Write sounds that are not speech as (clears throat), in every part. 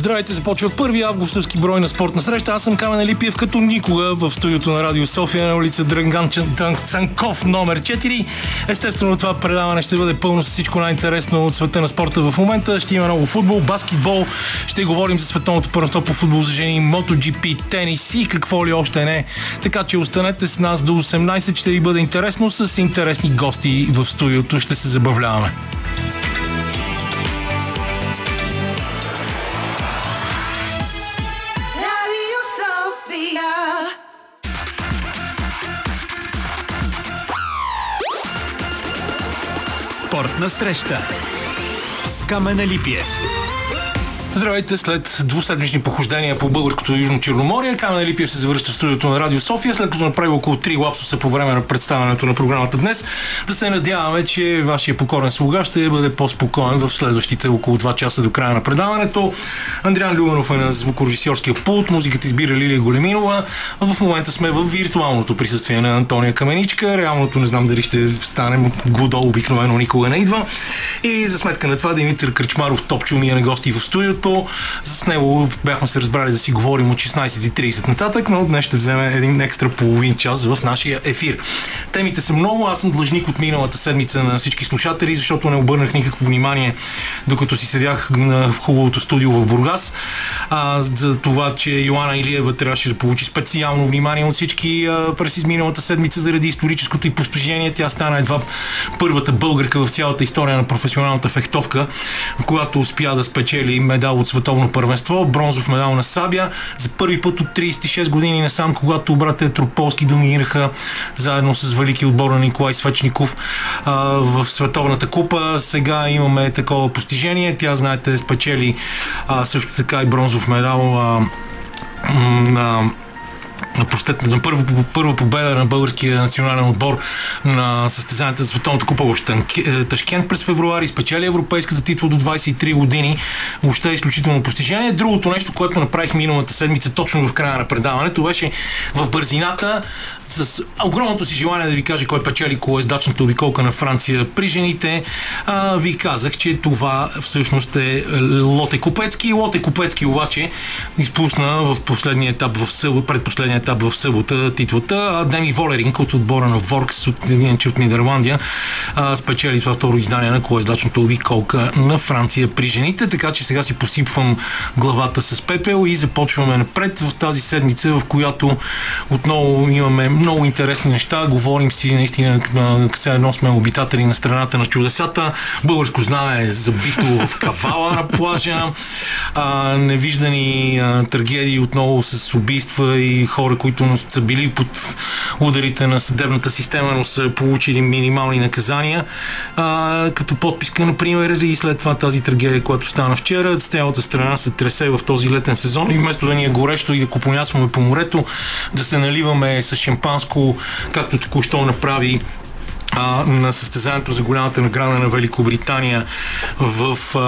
Здравейте, започва 1 августовски брой на спортна среща. Аз съм Камен Липиев като никога в студиото на Радио София на улица Дранган Цанков номер 4. Естествено това предаване ще бъде пълно с всичко най-интересно от света на спорта в момента. Ще има много футбол, баскетбол, ще говорим за световното първенство по футбол за жени, MotoGP, тенис и какво ли още не. Така че останете с нас до 18, ще ви бъде интересно с интересни гости в студиото. Ще се забавляваме. Спортна среща с Камена Липиев. Здравейте, след двуседмични похождения по българското Южно Черноморие, Камен Липиев се завръща в студиото на Радио София, след като направи около 3 лапсуса по време на представянето на програмата днес. Да се надяваме, че вашия покорен слуга ще бъде по-спокоен в следващите около 2 часа до края на предаването. Андриан Любенов е на звукорежисьорския пулт, музиката избира Лилия Големинова. В момента сме в виртуалното присъствие на Антония Каменичка. Реалното не знам дали ще стане годо, обикновено никога не идва. И за сметка на това Димитър Кръчмаров топчо ми е на гости в студиото като с него бяхме се разбрали да си говорим от 16.30 нататък, но днес ще вземе един екстра половин час в нашия ефир. Темите са много, аз съм длъжник от миналата седмица на всички слушатели, защото не обърнах никакво внимание, докато си седях в хубавото студио в Бургас, а, за това, че Йоанна Илиева трябваше да получи специално внимание от всички а, през изминалата седмица заради историческото и постижение. Тя стана едва първата българка в цялата история на професионалната фехтовка, която успя да спечели медал от световно първенство, бронзов медал на Сабя. За първи път от 36 години насам, когато братя Трополски доминираха заедно с велики на Николай Свечников а, в световната купа. Сега имаме такова постижение. Тя, знаете, спечели а, също така и бронзов медал а, на на, прощет, на първа, първа победа на българския национален отбор на състезанията за Световната купа в е, Ташкент през февруари, спечели европейската титла до 23 години. Въобще е изключително постижение. Другото нещо, което направих миналата седмица, точно в края на предаването, беше в бързината с огромното си желание да ви кажа кой печели колездачната обиколка на Франция при жените, а, ви казах, че това всъщност е Лоте Купецки. Лоте Купецки обаче изпусна в последния етап в събота, предпоследния етап в събота титлата, а Деми Волеринг от отбора на Воркс от, от Нидерландия а, спечели това второ издание на колездачната обиколка на Франция при жените, така че сега си посипвам главата с пепел и започваме напред в тази седмица, в която отново имаме много интересни неща. Говорим си наистина все едно сме обитатели на страната на чудесата. Българско знае е забито в кавала на плажа. А, невиждани а, трагедии отново с убийства и хора, които са били под ударите на съдебната система, но са получили минимални наказания. А, като подписка, например, и след това тази трагедия, която стана вчера, цялата страна се тресе в този летен сезон и вместо да ни е горещо и да купонясваме по морето, да се наливаме с шампан шампанско, както току-що направи а, на състезанието за голямата награда на Великобритания в а,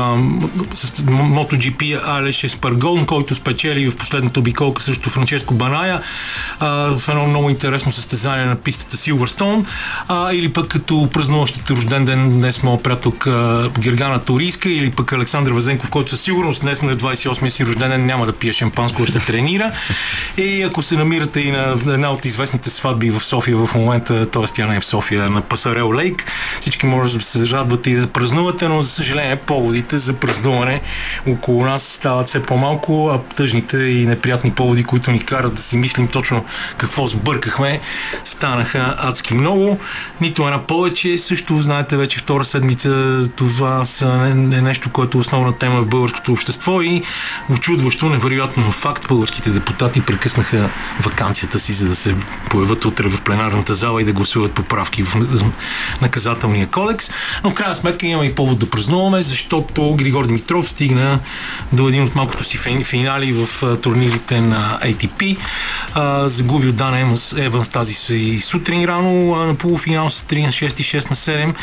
MotoGP Алеш Еспаргон, който спечели в последната обиколка също Франческо Баная а, в едно много интересно състезание на пистата Силвърстон а, или пък като празнуващите рожден ден днес моят приятел Гергана Торийска или пък Александър Вазенков, който със сигурност днес на 28-я си рожден ден няма да пие шампанско, ще тренира. И ако се намирате и на една от известните сватби в София в момента, т.е. тя не е в София, на Пасарел Лейк. Всички може да се радвате и да празнувате, но за съжаление поводите за празнуване около нас стават все по-малко, а тъжните и неприятни поводи, които ни карат да си мислим точно какво сбъркахме, станаха адски много. Нито една повече. Също, знаете, вече втора седмица това са не, нещо, което е основна тема в българското общество и очудващо, невероятно факт, българските депутати прекъснаха вакансията си, за да се появят утре в пленарната зала и да гласуват поправки в наказателния кодекс. Но в крайна сметка имаме и повод да празнуваме, защото Григор Димитров стигна до един от малкото си финали в турнирите на ATP. Загуби от Дан Еванс, тази си сутрин рано на полуфинал с 3 на 6 и 6 на 7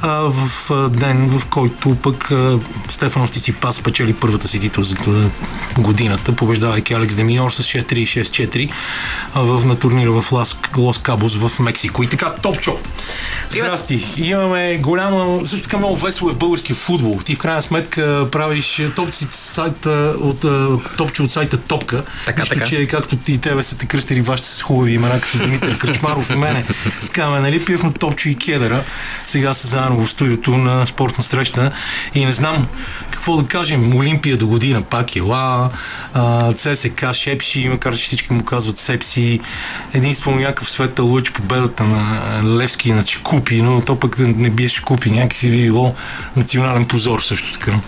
а, в ден, в който пък а, Стефано Стиципас спечели първата си титул за годината, побеждавайки Алекс Деминор с 6-3 и 6-4 в, на турнира в Лос Кабос в Мексико. И така, Топчо. Здрасти. Имаме голяма, също така много весело е в българския футбол. Ти в крайна сметка правиш топци сайта от, топче от сайта Топка. Така, Нищо, така. че както ти и тебе са те кръстили вашите с хубави имена, като Димитър Кръчмаров и мене с Камен Алипиев, но Топчо и Кедъра сега са заедно в студиото на спортна среща и не знам какво да кажем. Олимпия до година пак е ла, а, ЦСК Шепши, макар че всички му казват Сепси. Единствено някакъв светъл лъч победата на Левски и на Чекупи, но то пък да не биеш Чекупи, някакси би било национален позор също така.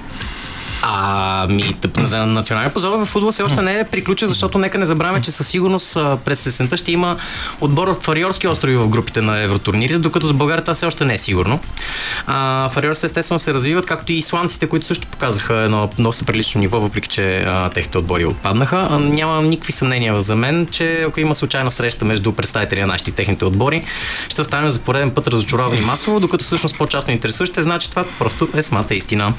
А, ми, тъп, за националния позор в футбол все още не е приключен, защото нека не забравяме, че със сигурност през есента ще има отбор от Фариорски острови в групите на евротурнирите, докато за България това все още не е сигурно. А, Фариорските естествено се развиват, както и исландците, които също показаха едно много прилично ниво, въпреки че а, техните отбори отпаднаха. А, няма никакви съмнения за мен, че ако има случайна среща между представители на нашите и техните отбори, ще останем за пореден път разочаровани масово, докато всъщност по-частно интересуващите, значи това просто е самата истина.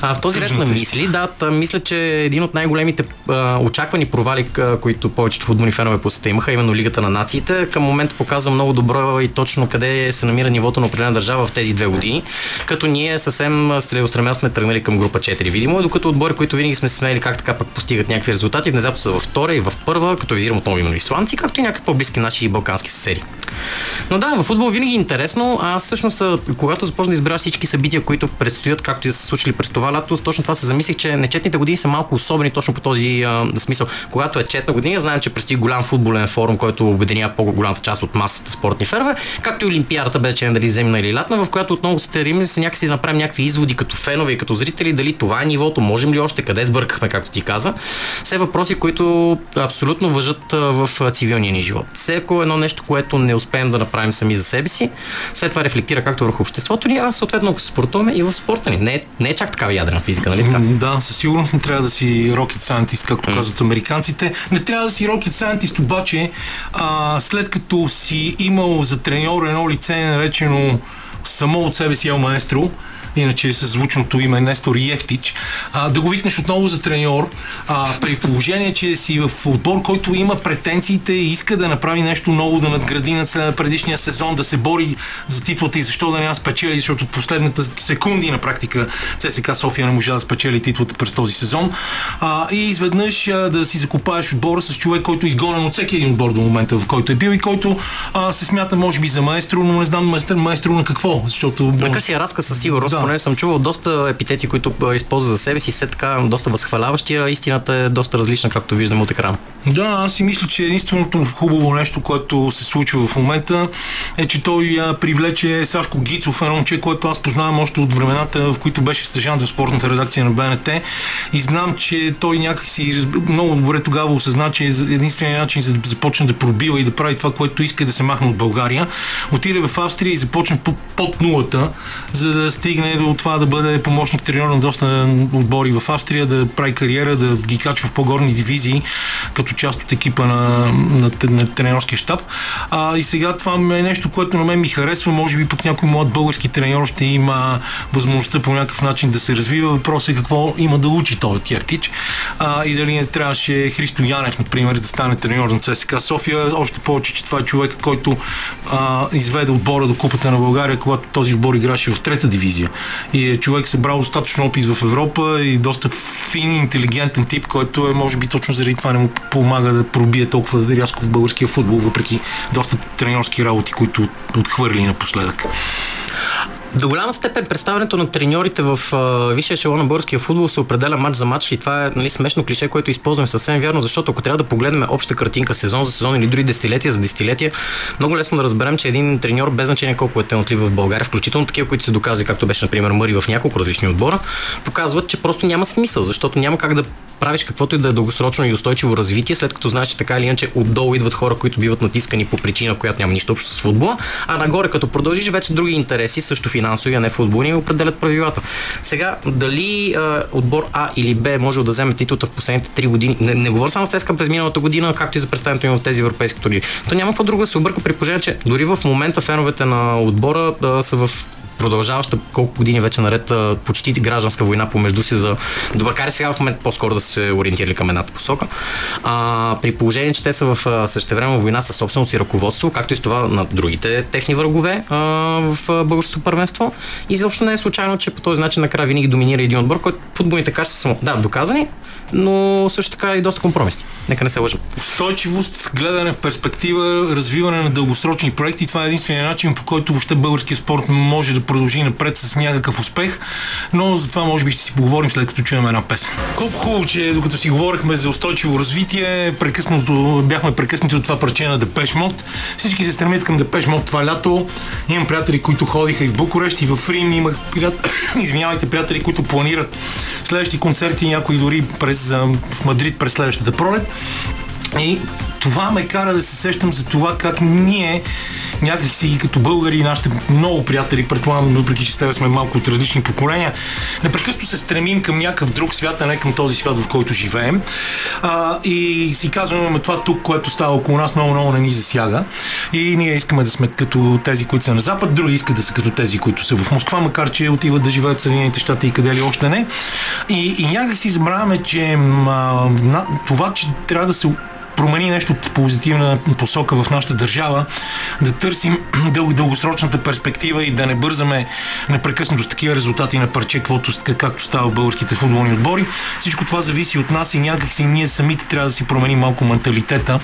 А, в този ред на мисли, да, та, мисля, че един от най-големите а, очаквани провали, а, които повечето футболни фенове по света имаха, именно Лигата на нациите, към момента показва много добро и точно къде се намира нивото на определена държава в тези две години, като ние съвсем целеустремено сме тръгнали към група 4, видимо, докато отбори, които винаги сме смели как така пък постигат някакви резултати, внезапно са във втора и в първа, като визирам отново именно исландци, както и някакви по-близки наши балкански съседи. Но да, в футбол винаги е интересно. А всъщност, когато започна да избира всички събития, които предстоят, както и са се случили през това лято, точно това се замислих, че нечетните години са малко особени точно по този а, смисъл. Когато е четна година, знаем, че предстои голям футболен форум, който обединява по-голямата част от масата спортни ферове, както и Олимпиадата, без че е дали земна или лятна, в която отново старим се някакси да направим някакви изводи като фенове и като зрители, дали това е нивото, можем ли още, къде сбъркахме, както ти каза. Все въпроси, които абсолютно въжат в цивилния ни живот. Всеко едно нещо, което не успеем да направим сами за себе си, след това рефлектира както върху обществото ни, а съответно ако се спортуваме и в спорта ни. Не, е- не е чак такава ядрена физика, нали така? Да, със сигурност не трябва да си rocket scientist, както казват американците. Не трябва да си rocket scientist, обаче а, след като си имал за треньор едно лице, наречено само от себе си Ел Маестро, иначе с звучното име Нестор Ефтич, а, да го викнеш отново за треньор, а, при положение, че си в отбор, който има претенциите и иска да направи нещо ново, да надгради на предишния сезон, да се бори за титлата и защо да няма спечели, защото последната секунди на практика ЦСКА София не можа да спечели титлата през този сезон. А, и изведнъж а, да си закопаеш отбора с човек, който е изгонен от всеки един отбор до момента, в който е бил и който а, се смята може би за маестро, но не знам маестро, маестро на какво, защото... Така си е разка със сигурност, да. Поне съм чувал доста епитети, които използва за себе си, все така доста възхваляващи, а истината е доста различна, както виждаме от екрана. Да, аз си мисля, че единственото хубаво нещо, което се случва в момента е, че той привлече Сашко Гицов, едно момче, което аз познавам още от времената, в които беше стъжант в спортната редакция на БНТ. И знам, че той някакси много добре тогава осъзна, че единственият начин за да започне да пробива и да прави това, което иска да се махне от България, отиде в Австрия и започне под нулата, за да стигне до това да бъде помощник треньор на доста отбори в Австрия, да прави кариера, да ги качва в по-горни дивизии, като част от екипа на, на, на тренерския щаб. А, и сега това е нещо, което на мен ми харесва. Може би пък някой млад български треньор ще има възможността по някакъв начин да се развива. Въпросът е какво има да учи този Кефтич. А, и дали не трябваше Христо Янев, например, да стане треньор на ЦСКА София. Още повече, че това е човек, който а, изведе отбора до Купата на България, когато този отбор играше в трета дивизия. И е човек събрал достатъчно опит в Европа и доста фин, интелигентен тип, който е, може би, точно заради това не му помага да пробие толкова рязко в българския футбол, въпреки доста тренерски работи, които отхвърли напоследък. До голяма степен представянето на треньорите в висшия ешелон на българския футбол се определя матч за матч и това е нали, смешно клише, което използваме съвсем вярно, защото ако трябва да погледнем обща картинка сезон за сезон или дори десетилетия за десетилетия, много лесно да разберем, че един треньор без значение колко е талантлив в България, включително такива, които се доказали, както беше, например, Мъри в няколко различни отбора, показват, че просто няма смисъл, защото няма как да правиш каквото и да е дългосрочно и устойчиво развитие, след като знаеш, че така или иначе отдолу идват хора, които биват натискани по причина, която няма нищо общо с футбола, а нагоре като продължиш вече други интереси, също финансови, а не футболни, определят правилата. Сега, дали а, отбор А или Б може да вземе титлата в последните три години, не, не говоря само с през миналата година, както и за представянето им в тези европейски турнири. То няма какво друго да се обърка при положение, че дори в момента феновете на отбора а, са в продължаваща колко години вече наред почти гражданска война помежду си за до макар и сега в момента по-скоро да се ориентирали към едната посока. А, при положение, че те са в същевременно война със собственото си ръководство, както и с това на другите техни врагове а, в българското първенство. И заобщо не е случайно, че по този начин накрая винаги доминира един отбор, който футболните качества са да, доказани, но също така и доста компромисни. Нека не се лъжим. Устойчивост, гледане в перспектива, развиване на дългосрочни проекти. Това е единствения начин, по който въобще българския спорт може да продължи напред с някакъв успех. Но за това може би ще си поговорим след като чуем една песен. Колко хубаво, че докато си говорихме за устойчиво развитие, прекъснато, бяхме прекъснати от това парче на Депеш Мод. Всички се стремят към Депеш Мод това лято. Имам приятели, които ходиха и в Букурещ, и в Рим. Имах прият... (coughs) извинявайте, приятели, които планират следващи концерти, някои дори през, в Мадрид през следващата пролет. И това ме кара да се сещам за това как ние някакси като българи и нашите много приятели, предполагам, въпреки че с сме малко от различни поколения, непрекъснато се стремим към някакъв друг свят, а не към този свят, в който живеем. А, и си казваме, това тук, което става около нас, много, много не ни засяга. И ние искаме да сме като тези, които са на Запад, други искат да са като тези, които са в Москва, макар че отиват да живеят в Съединените щати и къде ли още не. И, и някак си забравяме, че а, това, че трябва да се промени нещо позитивна посока в нашата държава, да търсим (clears throat) дъл- дългосрочната перспектива и да не бързаме непрекъснато с такива резултати на парче, каквото, както става в българските футболни отбори. Всичко това зависи от нас и някакси ние самите трябва да си променим малко менталитета,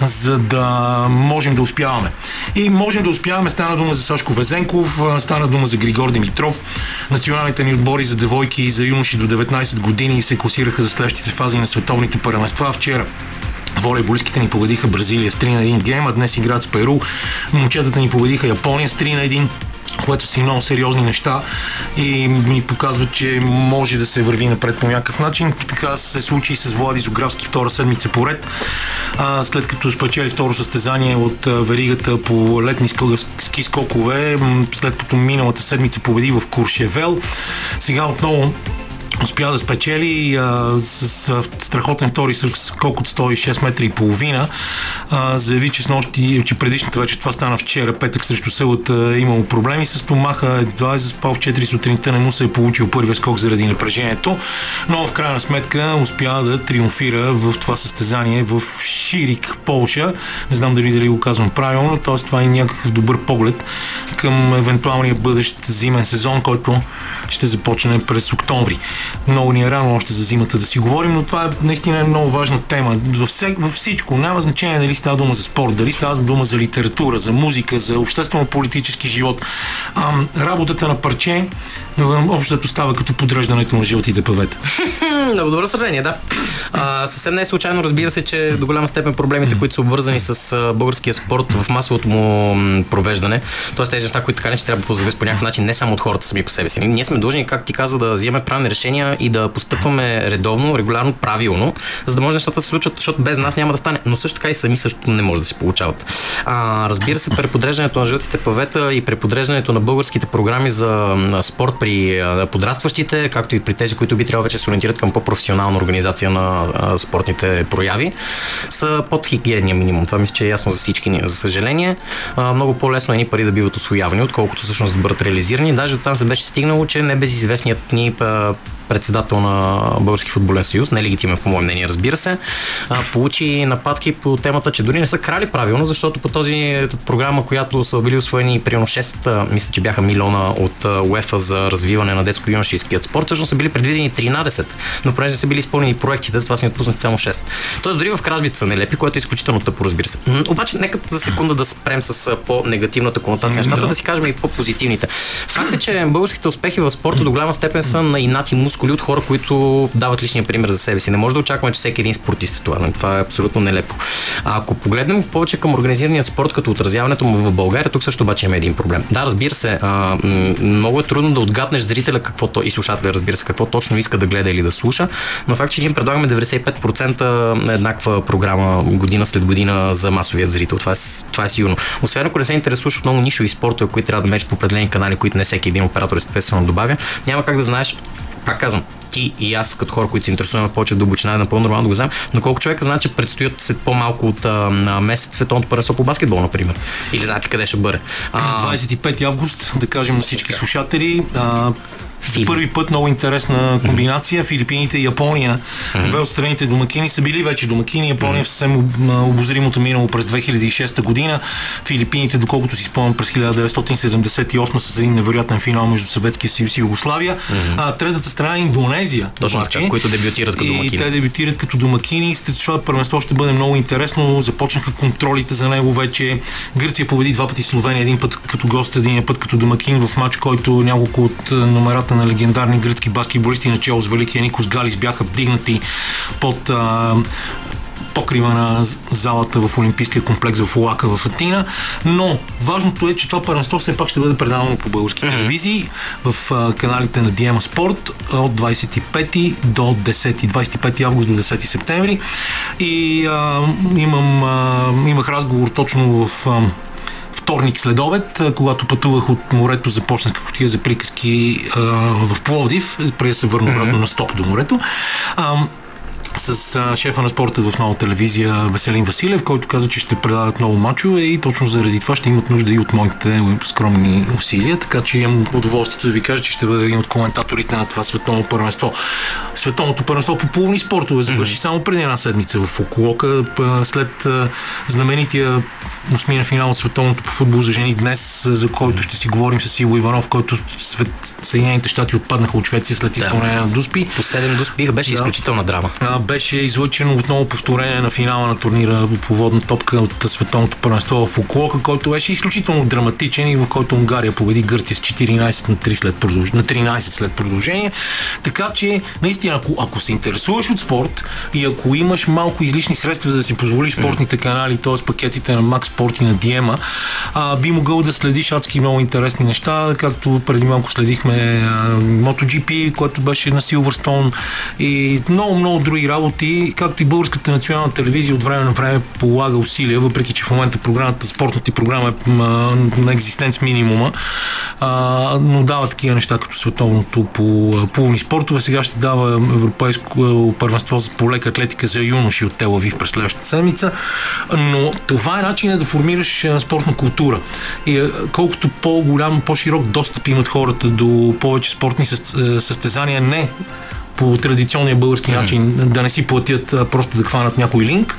за да можем да успяваме. И можем да успяваме. Стана дума за Сашко Везенков, стана дума за Григор Димитров. Националните ни отбори за девойки и за юноши до 19 години се класираха за следващите фази на световните първенства. Вчера Волейболистките ни победиха Бразилия с 3 на 1 гейм, а днес играят с Перу. Момчетата ни победиха Япония с 3 на 1 което са и много сериозни неща и ни показват, че може да се върви напред по някакъв начин. Така се случи и с Влади Зографски втора седмица поред, а, след като спечели второ състезание от веригата по летни ски скокове, след като миналата седмица победи в Куршевел. Сега отново успя да спечели а, с, с страхотен втори скок от 106 метра и половина. А, заяви, че с нощи, че предишната вече това стана вчера, петък срещу селата, е имало проблеми с стомаха, едва е заспал в 4 сутринта, не му се е получил първия скок заради напрежението, но в крайна сметка успя да триумфира в това състезание в Ширик, Полша. Не знам дали дали го казвам правилно, т.е. това е някакъв добър поглед към евентуалния бъдещ зимен сезон, който ще започне през октомври. Много ни е рано още за зимата да си говорим, но това е наистина много важна тема. Във, всичко няма значение дали става дума за спорт, дали става дума за литература, за музика, за обществено-политически живот. А, работата на парче общото става като подреждането на жълтите павета. (laughs) Много добро сравнение, да. А, съвсем не е случайно, разбира се, че до голяма степен проблемите, които са обвързани с българския спорт в масовото му провеждане, т.е. тези неща, които така не че трябва да зависят по някакъв начин, не само от хората сами по себе си. Ние сме длъжни, как ти каза, да вземем правилни решения и да постъпваме редовно, регулярно, правилно, за да може нещата да се случат, защото без нас няма да стане. Но също така и сами също не може да си получават. А, разбира се, преподреждането на жълтите павета и преподреждането на българските програми за спорт при подрастващите, както и при тези, които би трябвало вече се ориентират към по-професионална организация на спортните прояви, са под хигиенния минимум. Това мисля, че е ясно за всички ни. За съжаление, много по-лесно е ни пари да биват освоявани, отколкото всъщност да бъдат реализирани. Даже от там се беше стигнало, че небезизвестният ни председател на Български футболен съюз, нелегитимен по мое мнение, разбира се, получи нападки по темата, че дори не са крали правилно, защото по този програма, която са били освоени примерно 6, мисля, че бяха милиона от УЕФА за развиване на детско-юношеският спорт, всъщност са били предвидени 13, но понеже са били изпълнени проектите, затова са ни отпуснати само 6. Тоест дори в кражбите са нелепи, което е изключително тъпо, разбира се. Обаче, нека за секунда да спрем с по-негативната конотация нещата, да. да си кажем и по-позитивните. Факт е, че българските успехи в спорта до голяма степен са на инат и мускули от хора, които дават личния пример за себе си. Не може да очакваме, че всеки един спортист е това. Нали? Това е абсолютно нелепо. А ако погледнем повече към организираният спорт, като отразяването му в България, тук също обаче има един проблем. Да, разбира се, а, много е трудно да отгаднеш зрителя какво то, и слушателя, разбира се, какво точно иска да гледа или да слуша, но факт, че ние предлагаме 95% еднаква програма година след година за масовият зрител. Това е, това е сигурно. Освен ако не се интересуваш от много нишови спортове, които трябва да мечеш по определени канали, които не всеки един оператор естествено добавя, няма как да знаеш пак казвам, ти и аз като хора, които се интересуваме повече дълбочина, е напълно нормално да го знаем, но колко човека знае, че предстоят след по-малко от а, на месец световното първенство по баскетбол, например. Или знаете къде ще бъде. А, 25 август, да кажем на всички слушатели, а, за първи път много интересна комбинация. Филипините и Япония, две от страните домакини, са били вече домакини. Япония в съвсем обозримото минало през 2006 година. Филипините, доколкото си спомням, през 1978 с един невероятен финал между Съветския съюз и Югославия. А третата страна е Индонезия. Точно така, които дебютират като домакини. И те дебютират като домакини. Това първенство ще бъде много интересно. Започнаха контролите за него вече. Гърция победи два пъти Словения, един път като гост, един път като домакин в матч, който няколко от номерата имената на легендарни гръцки баскетболисти, начало с великия Никос Галис, бяха вдигнати под а, покрива на залата в Олимпийския комплекс в Олака в Атина. Но важното е, че това първенство все пак ще бъде предавано по български mm-hmm. телевизии в а, каналите на Диема Спорт от 25 до 10, 25 август до 10 септември. И а, имам, а, имах разговор точно в а, вторник след обед, когато пътувах от морето, започнах котия за приказки а, в Пловдив, преди да се върна обратно mm-hmm. на стоп до морето. А, с а, шефа на спорта в нова телевизия Веселин Василев, който каза, че ще предадат много мачове и точно заради това ще имат нужда и от моите скромни усилия, така че имам удоволствието да ви кажа, че ще бъда един от коментаторите на това световно първенство. Световното първенство по плувни спортове завърши mm-hmm. само преди една седмица в Околока, след знаменития осмина финал от световното по футбол за жени днес, за който ще си говорим с Иво Иванов, който свет, Съединените щати отпаднаха от Швеция след изпълнение да. на Дуспи. По 7 Дуспи беше да. изключителна драма. А, беше излъчено отново повторение на финала на турнира по водна топка от световното първенство в Околока, който беше изключително драматичен и в който Унгария победи Гърция с 14 на 3 след продълж... на 13 след продължение. Така че, наистина, ако, ако се интересуваш от спорт и ако имаш малко излишни средства за да си позволиш спортните канали, т.е. пакетите на Max Sport и на Диема, а, би могъл да следиш адски много интересни неща, както преди малко следихме а, MotoGP, което беше на Silverstone и много, много други работи, както и българската национална телевизия от време на време полага усилия, въпреки че в момента програмата, спортната програма е на екзистенц минимума, но дава такива неща като световното по плувни спортове. Сега ще дава европейско първенство по лека атлетика за юноши от Телавив през следващата седмица, но това е начинът да формираш спортна култура. И колкото по-голям, по-широк достъп имат хората до повече спортни състезания, не по традиционния български начин, да не си платят, а просто да хванат някой линк,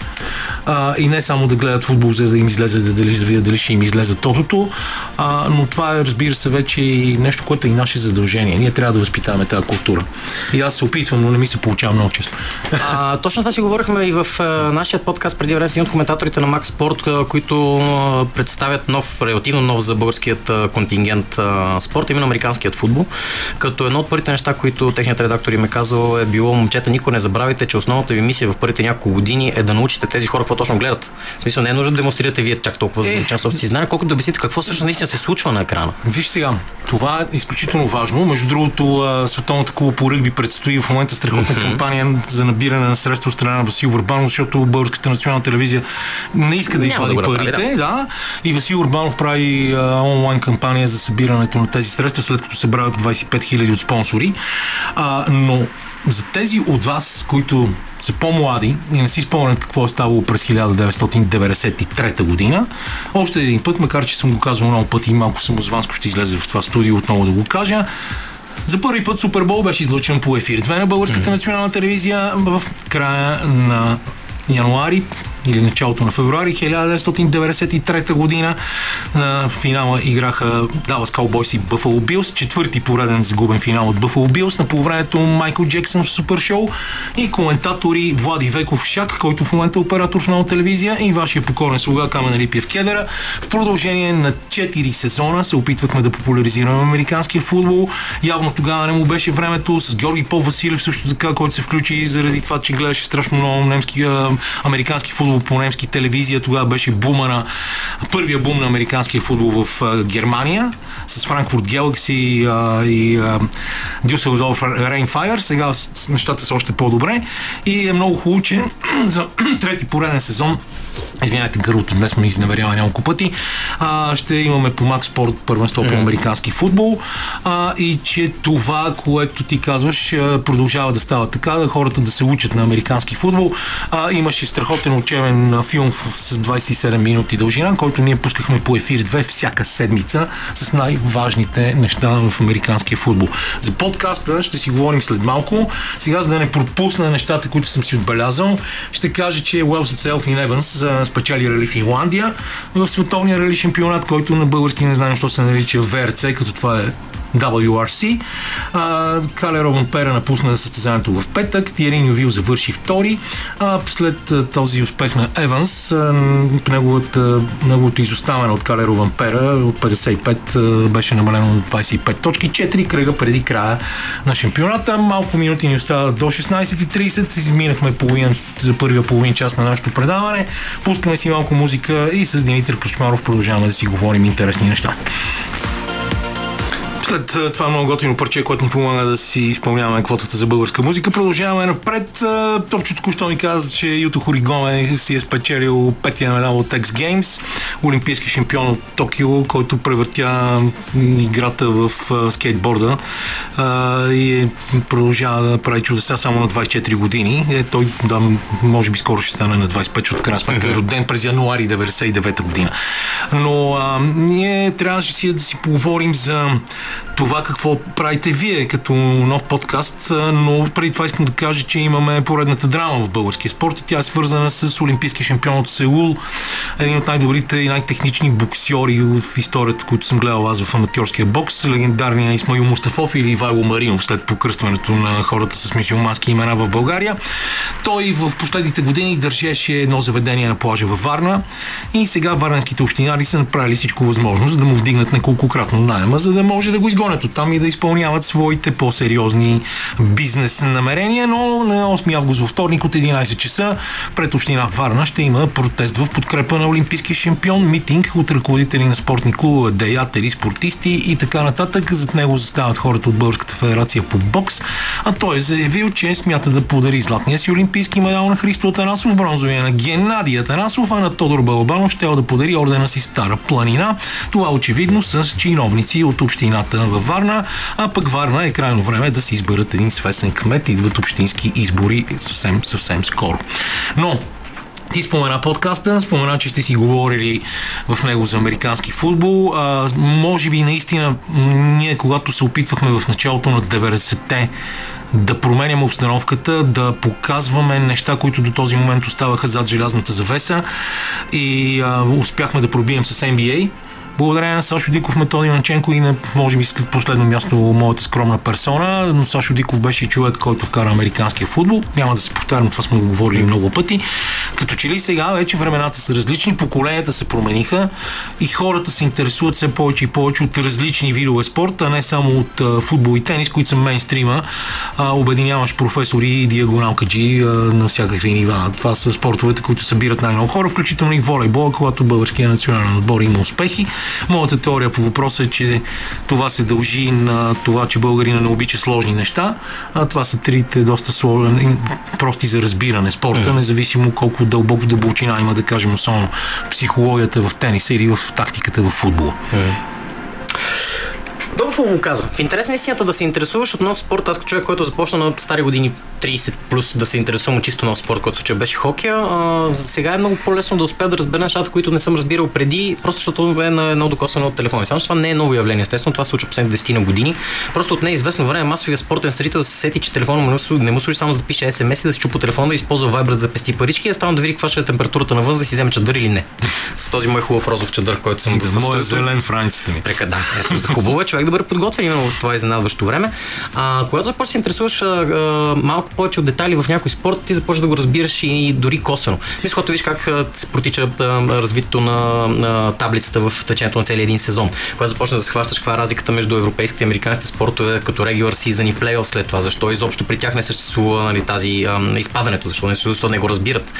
а, и не само да гледат футбол, за да им излезе, да, дали, да дали ще им излезе тотото, а, но това е, разбира се, вече и нещо, което е и наше задължение. Ние трябва да възпитаваме тази култура. И аз се опитвам, но не ми се получава много често. А, точно това си говорихме и в а, нашия подкаст преди време с един от коментаторите на Max Sport, които а, представят нов, релативно нов за българският а, контингент а, спорт, именно американският футбол. Като едно от първите неща, които техният редактор им е казал е било, момчета, никога не забравяйте, че основната ви мисия в първите няколко години е да научите тези хора какво точно гледат. В смисъл, не е нужно да демонстрирате вие чак толкова е. задълбочен си знае, колкото да обясните какво всъщност наистина се случва на екрана. Виж сега, това е изключително важно. Между другото, Световната куба по ръгби предстои в момента страхотна mm-hmm. кампания за набиране на средства от страна на Васил Върбанов, защото Българската национална телевизия не иска да извади да парите. Да. да. И Васил Върбанов прави а, онлайн кампания за събирането на тези средства, след като събрават 25 000 от спонсори. А, но за тези от вас, които са по-млади и не си спомнят какво е ставало през 1993 година, още един път, макар че съм го казал много пъти и малко самозванско ще излезе в това студио отново да го кажа, за първи път Супербол беше излъчен по ефир 2 на Българската национална телевизия в края на януари или началото на февруари 1993 година. На финала играха Dallas Cowboys и Buffalo Bills. Четвърти пореден загубен финал от Buffalo Bills. На полувремето Майкъл Джексън в Супер Шоу и коментатори Влади Веков Шак, който в момента е оператор в нова телевизия и вашия покорен слуга Камен Липиев Кедера. В продължение на 4 сезона се опитвахме да популяризираме американския футбол. Явно тогава не му беше времето с Георги Пол Василев също така, който се включи заради това, че гледаше страшно много немски, американски футбол футбол по немски телевизия. Тогава беше бума на първия бум на американския футбол в Германия с Франкфурт Гелакси и Дюселдорф Рейнфайер. Сега нещата са още по-добре и е много хубаво, че (clears throat) за трети пореден сезон Извинявайте, гърлото днес ме изневерява няколко пъти. А, ще имаме по Макс Спорт първенство по американски футбол а, и че това, което ти казваш, продължава да става така, да хората да се учат на американски футбол. А, имаше страхотен учебен филм с 27 минути дължина, който ние пускахме по ефир 2 всяка седмица с най-важните неща в американския футбол. За подкаста ще си говорим след малко. Сега, за да не пропусна нещата, които съм си отбелязал, ще кажа, че Уелс Itself in Evans спечели Рали Финландия в световния рали шампионат, който на български не знаем, що се нарича ВРЦ, като това е WRC. А, Кале Рован Пера напусна състезанието в петък. Тиери Нювил завърши втори. А, след този успех на Еванс, а, неговата, неговото изоставане от Кале Рован Пера от 55 а, беше намалено на 25 точки. 4 кръга преди края на шампионата. Малко минути ни остава до 16.30. Изминахме половин, за първия половин час на нашето предаване. Пускаме си малко музика и с Димитър Кръчмаров продължаваме да си говорим интересни неща. След това много готино парче, което ни помага да си изпълняваме квотата за българска музика, продължаваме напред. Топчо току-що ми каза, че Юто Хоригоме си е спечелил петия медал от X Games, олимпийски шампион от Токио, който превъртя играта в скейтборда и продължава да прави чудеса само на 24 години. Е, той, да, може би скоро ще стане на 25, защото крайна сметка е роден през януари 99 година. Но а, ние трябваше си да си поговорим за това какво правите вие като нов подкаст, но преди това искам да кажа, че имаме поредната драма в българския спорт и тя е свързана с олимпийския шампион от Сеул, един от най-добрите и най-технични боксьори в историята, които съм гледал аз в аматьорския бокс, легендарния Исмаил Мустафов или Ивайло Маринов след покръстването на хората с мисиомански имена в България. Той в последните години държеше едно заведение на плажа във Варна и сега варненските общинари са направили всичко възможно, за да му вдигнат неколкократно найема, за да може да го изгонят от там и да изпълняват своите по-сериозни бизнес намерения, но на 8 август във вторник от 11 часа пред община Варна ще има протест в подкрепа на олимпийския шампион, митинг от ръководители на спортни клубове, деятели, спортисти и така нататък. Зад него застават хората от Българската федерация по бокс, а той е заявил, че смята да подари златния си олимпийски медал на Христо Атанасов, бронзовия на Геннадий Атанасов, а на Тодор Балабанов ще да подари ордена си Стара планина. Това очевидно с чиновници от общината във Варна, а пък Варна е крайно време да си изберат един свестен кмет. Идват общински избори съвсем, съвсем скоро. Но ти спомена подкаста, спомена, че сте си говорили в него за американски футбол. А, може би наистина ние, когато се опитвахме в началото на 90-те да променяме обстановката, да показваме неща, които до този момент оставаха зад желязната завеса и а, успяхме да пробием с NBA благодарение на Сашо Диков, Методи Манченко и на, може би, след последно място моята скромна персона, но Сашо Диков беше човек, който вкара американския футбол. Няма да се повтарям, това сме го говорили много пъти. Като че ли сега вече времената са различни, поколенията се промениха и хората се интересуват все повече и повече от различни видове спорт, а не само от футбол и тенис, които са мейнстрима. А, обединяваш професори и диагоналкаджи на всякакви нива. Това са спортовете, които събират най-много хора, включително и волейбол, когато българския национален отбор има успехи. Моята теория по въпроса е, че това се дължи на това, че българина не обича сложни неща, а това са трите доста сложни, прости за разбиране. Спорта, независимо колко дълбоко дълбочина има, да кажем, особено психологията в тениса или в тактиката в футбола. Много хубаво каза. В интерес на истината да се интересуваш от нов спорт, аз като човек, който започна на стари години 30 плюс да се интересувам чисто нов спорт, който случай беше хокея, а, сега е много по-лесно да успея да разбера нещата, които не съм разбирал преди, просто защото е на едно докосване от телефона. Само това не е ново явление, естествено, това се случва последните 10 на години. Просто от неизвестно време масовия спортен зрител се сети, че телефона му не му служи само за да пише SMS и да се чупа телефона, да използва Viber за пести парички и ставам да види каква ще е температурата на въздух, да си вземе чадър или не. С този мой хубав розов чадър, който съм да, моя зелен в раницата ми. Прека, да. Хубаво е човек добре подготвен именно в това изненадващо време. А, когато започваш да интересуваш а, а, малко повече от детайли в някой спорт, ти започваш да го разбираш и дори косвено. Мисля, когато виж как се протича а, развитието на, на таблицата в течението на целия един сезон. Когато започнеш да схващаш каква е разликата между европейските и американските спортове, като регулар сизън и плейоф след това, защо изобщо при тях не съществува нали, тази а, изпадането, защо не, защо не го разбират.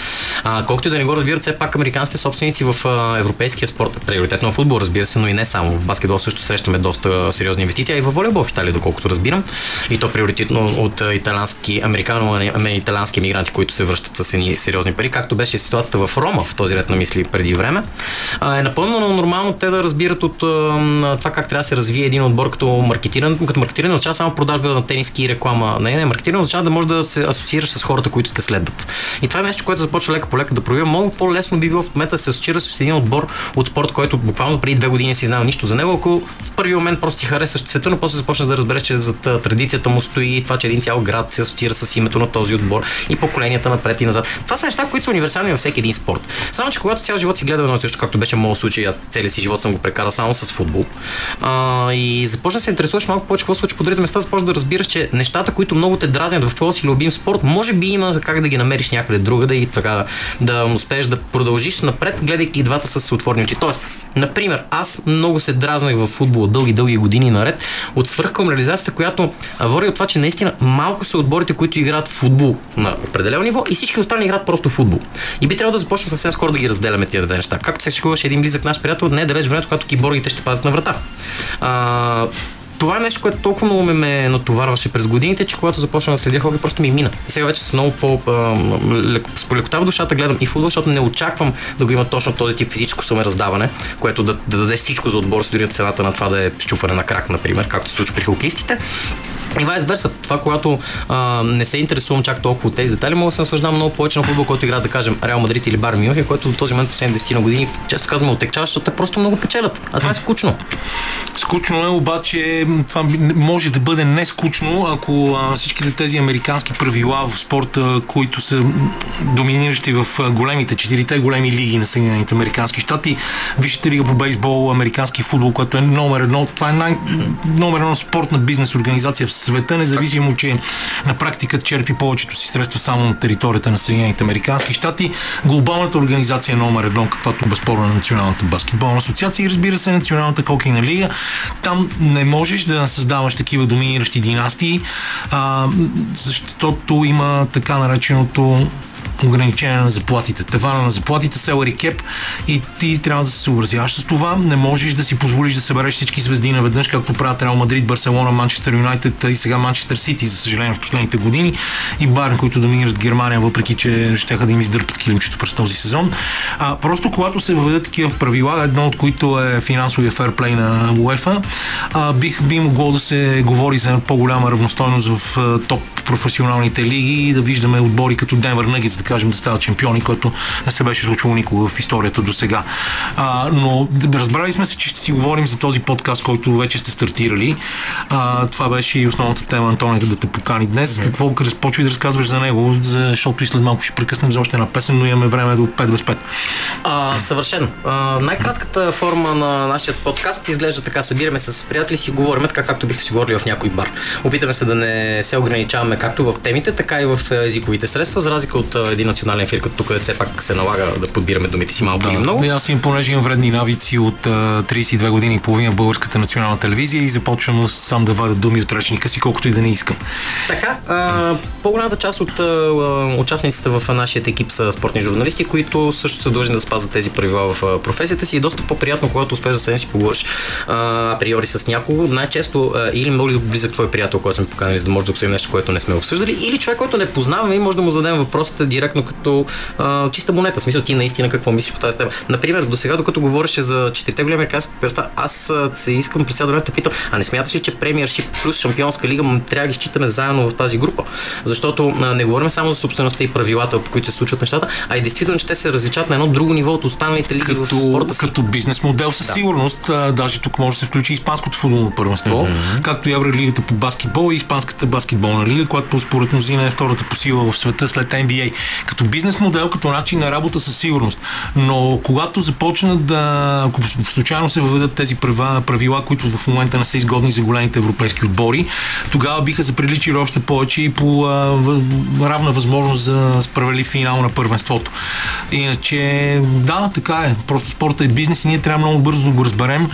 А, колкото и да не го разбират, все пак американските собственици в а, европейския спорт, приоритетно в футбол, разбира се, но и не само. В баскетбол също срещаме доста сериозни инвестиции, а и в волейбол в Италия, доколкото разбирам. И то приоритетно от италянски, американо-италянски мигранти, които се връщат с едни сериозни пари, както беше ситуацията в Рома в този ред на мисли преди време. Е напълно нормално те да разбират от това как трябва да се развие един отбор като маркетиран. Като маркетиран означава само продажба на тениски и реклама. Не, не, маркетиран означава да може да се асоциираш с хората, които те следват. И това е нещо, което започва лека по лека да провива. Много по-лесно би било в момента да се асоциира с един отбор от спорт, който буквално преди две години си знал нищо за него, ако в първи момент просто си харесаш цвета, но после започнеш да разбереш, че за традицията му стои това, че един цял град се асоциира с името на този отбор и поколенията напред и назад. Това са неща, които са универсални във всеки един спорт. Само, че когато цял живот си гледа едно също, както беше моят случай, аз целият си живот съм го прекарал само с футбол. А, и започна да се интересуваш малко повече какво случва по другите места, започна да разбираш, че нещата, които много те дразнят в твоя си любим спорт, може би има как да ги намериш някъде друга, да и така да успееш да продължиш напред, гледайки двата с отворни очи. Тоест, например, аз много се дразнах в футбола дълги, дълги години наред от свръхкомреализацията, която води от това, че наистина малко са отборите, които играят футбол на определено ниво и всички останали играят просто футбол. И би трябвало да започнем съвсем скоро да ги разделяме тия две неща. Както се шегуваше един близък наш приятел, не е далеч времето, когато киборгите ще пазят на врата. А, това е нещо, което толкова много ме, ме натоварваше през годините, че когато започна да следя хоби, просто ми мина. Сега вече с много по с лекота в душата гледам и футбол, защото не очаквам да го има точно този тип физическо самораздаване, което да, да даде всичко за отбор, дори цената на това да е щупване на крак, например, както се случва при хокеистите. И вайс верса. Това, когато а, не се интересувам чак толкова от тези детайли, мога да се наслаждавам много повече на футбол, който игра, да кажем, Реал Мадрид или Бар Мюнхен, който до този момент по 70 на години, често казваме, отекчава, защото те просто много печелят. А това е скучно. Скучно е, обаче това може да бъде не скучно, ако а, всичките тези американски правила в спорта, които са доминиращи в големите, четирите големи лиги на Съединените Американски щати, вижте лига по бейсбол, американски футбол, което е номер едно, това е най- номер едно спортна бизнес организация в света, независимо, че на практика черпи повечето си средства само на територията на Съединените Американски щати. Глобалната организация е номер едно, каквато безспорно на Националната баскетболна асоциация и разбира се Националната хокейна лига. Там не можеш да създаваш такива доминиращи династии, а, защото има така нареченото ограничение на заплатите, тавана на заплатите, salary cap и ти трябва да се съобразяваш с това. Не можеш да си позволиш да събереш всички звезди наведнъж, както правят Реал Мадрид, Барселона, Манчестър Юнайтед и сега Манчестър Сити, за съжаление в последните години и Барн, които доминират Германия, въпреки че ще да им издърпат килимчето през този сезон. А, просто когато се въведат такива правила, едно от които е финансовия ферплей на УЕФА, бих би могло да се говори за по-голяма равностойност в топ професионалните лиги и да виждаме отбори като Денвер Нъгетс, кажем, да стават чемпиони, което не се беше случило никога в историята до сега. Но разбрали сме се, че ще си говорим за този подкаст, който вече сте стартирали. А, това беше и основната тема, Антония, да те покани днес. Mm-hmm. Какво почва да разказваш за него, защото и след малко ще прекъснем за още една песен, но имаме време до 5 без 5. А, съвършено. А, най-кратката форма на нашия подкаст изглежда така. Събираме с приятели си говорим така, както бихте си говорили в някой бар. Опитаме се да не се ограничаваме както в темите, така и в езиковите средства, за разлика от един национален ефир, като тук все пак се налага да подбираме думите си малко да, или много. Аз им, понеже имам вредни навици от а, 32 години и половина в българската национална телевизия и започвам сам да вадя думи от речника си, колкото и да не искам. Така, а, по-голямата част от а, участниците в нашия екип са спортни журналисти, които също са длъжни да спазват тези правила в а, професията си и доста по-приятно, когато успееш да се си поговориш априори с някого. Най-често а, или много близък твой приятел, който сме поканали, за да може да обсъдим нещо, което не сме обсъждали, или човек, който не познаваме и може да му зададем въпросите директно като а, чиста монета. В смисъл ти наистина какво мислиш по тази тема. Например, до сега, докато говореше за четирите големи американски пръста, аз се искам през да питам, а не смяташ ли, че премиершип плюс шампионска лига трябва да ги считаме заедно в тази група? Защото а, не говорим само за собствеността и правилата, по които се случват нещата, а и действително, че те се различат на едно друго ниво от останалите лиги като, в спорта си. Като бизнес модел със да. сигурност. А, даже тук може да се включи испанското футболно първенство, mm-hmm. както и Евролигата по баскетбол и Испанската баскетболна лига, която според мнозина е втората по сила в света след NBA. Като бизнес модел, като начин на работа със сигурност. Но когато започнат да, ако случайно се въведат тези права, правила, които в момента не са изгодни за големите европейски отбори, тогава биха се приличили още повече и по а, равна възможност за справедлив финал на първенството. Иначе, да, така е. Просто спорта е бизнес и ние трябва много бързо да го разберем,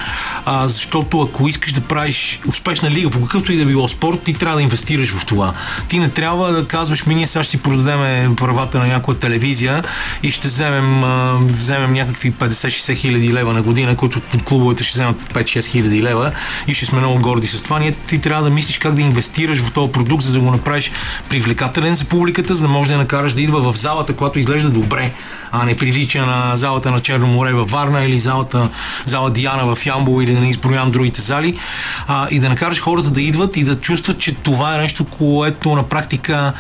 а, защото ако искаш да правиш успешна лига, по какъвто и да било спорт, ти трябва да инвестираш в това. Ти не трябва да казваш, ми ние сега ще си продадем правата на някоя телевизия и ще вземем, вземем някакви 50-60 хиляди лева на година, които под клубовете ще вземат 5-6 хиляди лева и ще сме много горди с това. Ние ти трябва да мислиш как да инвестираш в този продукт, за да го направиш привлекателен за публиката, за да може да накараш да идва в залата, която изглежда добре, а не прилича на залата на Черно море във Варна или залата, зала Диана в Ямбол или да не изброявам другите зали. А, и да накараш хората да идват и да чувстват, че това е нещо, което на практика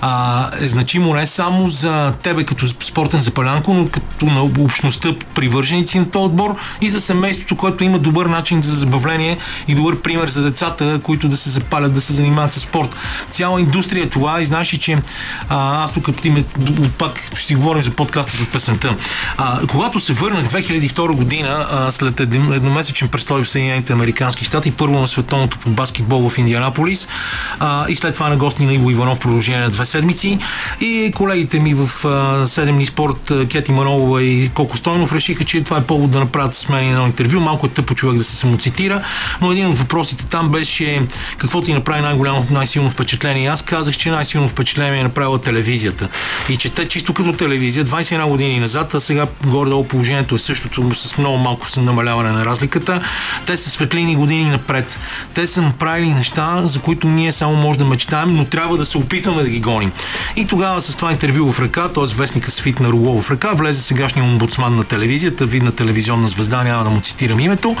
а, е значимо не само за тебе като спортен запалянко, но като на общността привърженици на този отбор и за семейството, което има добър начин за забавление и добър пример за децата, които да се запалят, да се занимават с спорт. Цяла индустрия е това и знаеш, че а, аз тук пак ще си говорим за подкаста с песента. А, когато се върнах 2002 година, а, след едномесечен престой в Съединените Американски щати, първо на световното по баскетбол в Индианаполис а, и след това на гости на Иво Иванов в продължение на две седмици и колегите ми в а, седемни спорт Кети Манолова и Колко Стойнов решиха, че това е повод да направят с мен едно интервю. Малко е тъпо човек да се самоцитира, но един от въпросите там беше какво ти направи най-голямо, най-силно впечатление. Аз казах, че най-силно впечатление е направила телевизията. И че те чисто като телевизия, 21 години назад, а сега горе-долу положението е същото, с много малко намаляване на разликата. Те са светлини години напред. Те са направили неща, за които ние само може да мечтаем, но трябва да се опитваме да ги гоним. И тогава с това интервю в ръка, т.е. вестника с Фит на Руло в ръка, влезе сегашния омбудсман на телевизията, видна телевизионна звезда, няма да му цитирам името,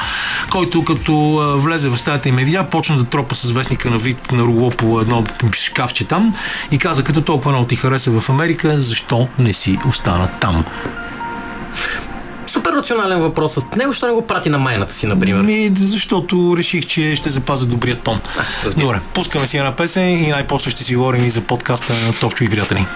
който като влезе в стаята и ме видя, почна да тропа с вестника на Вит на Руло по едно шкафче там и каза, като толкова много ти хареса в Америка, защо не си остана там? Супер рационален въпрос. Него ще не го прати на майната си, например? Ми, защото реших, че ще запазя добрият тон. А, Добре, пускаме си една песен и най-после ще си говорим и за подкаста на Топчо и приятели.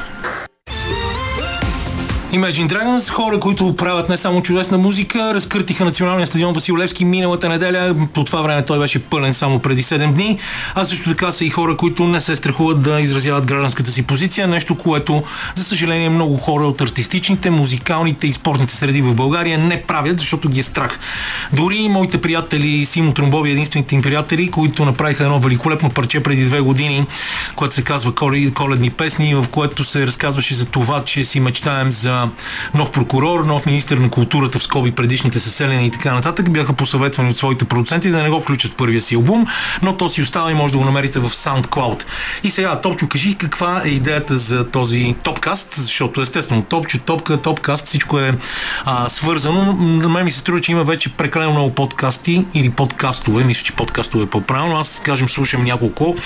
Imagine Dragons, хора, които правят не само чудесна музика, разкъртиха националния стадион Васил Левски миналата неделя. По това време той беше пълен само преди 7 дни. А също така са и хора, които не се страхуват да изразяват гражданската си позиция. Нещо, което, за съжаление, много хора от артистичните, музикалните и спортните среди в България не правят, защото ги е страх. Дори моите приятели, Симо Тромбови, единствените им приятели, които направиха едно великолепно парче преди две години, което се казва Коледни песни, в което се разказваше за това, че си мечтаем за нов прокурор, нов министр на културата в скоби предишните съселени и така нататък, бяха посъветвани от своите продуценти да не го включат първия си албум, но то си остава и може да го намерите в SoundCloud. И сега, Топчо, кажи каква е идеята за този топкаст, защото естествено Топчо, Топка, Топкаст, всичко е а, свързано. На мен ми се струва, че има вече прекалено много подкасти или подкастове, мисля, че подкастове е по-правилно. Аз, кажем, слушам няколко,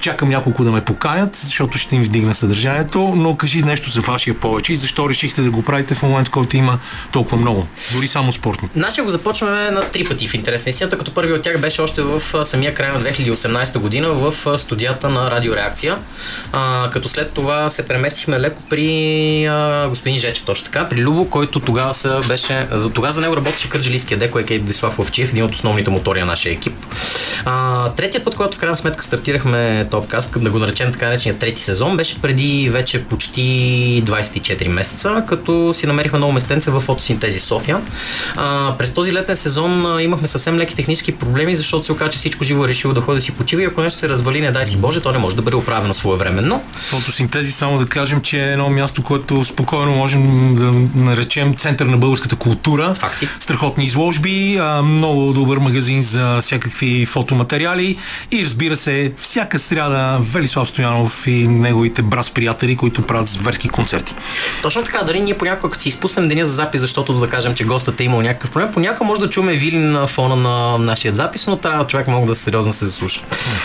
чакам няколко да ме покаят, защото ще им вдигна съдържанието, но кажи нещо за вашия повече и защо решихте да го правите в момент, в който има толкова много? Дори само спортни. Нашия го започваме на три пъти в интерес на истината, като първи от тях беше още в самия край на 2018 година в студията на Радиореакция. А, като след това се преместихме леко при а, господин Жечев, точно така, при Любо, който тогава са, беше, за тогава за него работеше Кърджилийския деко, е Кейт Дислав Ловчиев, един от основните мотори на нашия екип. А, третият път, когато в крайна сметка стартирахме Топкаст, да го наречем така наречения трети сезон, беше преди вече почти 24 месеца, като си намерихме много местенце в фотосинтези София. А, през този летен сезон а, имахме съвсем леки технически проблеми, защото се оказа, че всичко живо е решило да ходи да си почива и ако нещо се развали, не дай си Боже, то не може да бъде оправено своевременно. Фотосинтези, само да кажем, че е едно място, което спокойно можем да наречем център на българската култура. Факти. Страхотни изложби, много добър магазин за всякакви фотоматериали и разбира се, всяка сряда Велислав Стоянов и неговите брас приятели, които правят зверски концерти. Точно така, дали ние понякога, като си изпуснем деня за запис, защото да кажем, че гостът е имал някакъв проблем, понякога може да чуме вили на фона на нашия запис, но трябва човек много да сериозно се заслуша.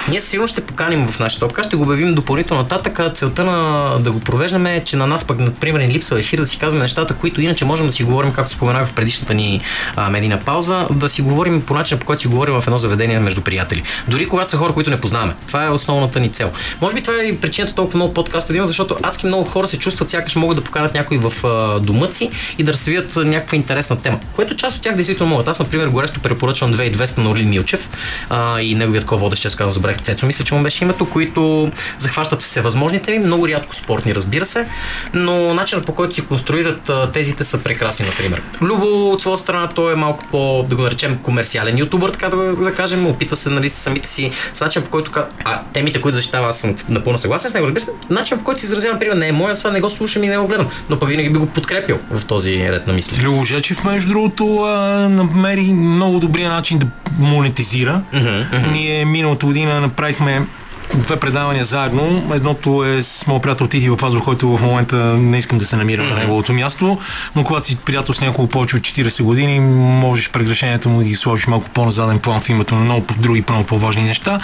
Ние сигурно ще поканим в нашата топка, ще го обявим допълнително нататък. Целта на да го провеждаме е, че на нас пък, например, ни липсва ефир да си казваме нещата, които иначе можем да си говорим, както споменах в предишната ни а, медийна пауза, да си говорим по начин, по който си говорим в едно заведение между приятели. Дори когато са хора, които не познаваме. Това е основната ни цел. Може би това е и причината толкова много подкаста да има, защото адски много хора се чувстват сякаш могат да поканат някой в а, дома си и да развият някаква интересна тема. Което част от тях действително могат. Аз, например, горещо препоръчвам 2200 на Орлин Милчев а, и неговият ко-водещ, че казвам, забравих Цецо, мисля, че му беше името, които захващат всевъзможните ми, много рядко спортни, разбира се, но начинът по който си конструират тезите са прекрасни, например. Любо от своя страна, той е малко по, да го наречем, комерциален ютубър, така да, да кажем, опитва се нали, самите си с начин по който, а темите, които защитава, аз съм напълно съгласен с него, разбира се, начин по който си изразявам, например, не е моя, това не го слушам и не го гледам, но пък винаги би го подкрепил в този ред на мисли. Любо Жечев, между другото, а, намери много добрия начин да монетизира. Uh-huh, uh-huh. Ние миналата година направихме две предавания заедно. Едното е с моят приятел Тихи Вапазов, който в момента не искам да се намира mm-hmm. на неговото място, но когато си приятел с няколко повече от 40 години, можеш прегрешенията му да ги сложиш малко по-назаден план в името на много други много по-важни неща.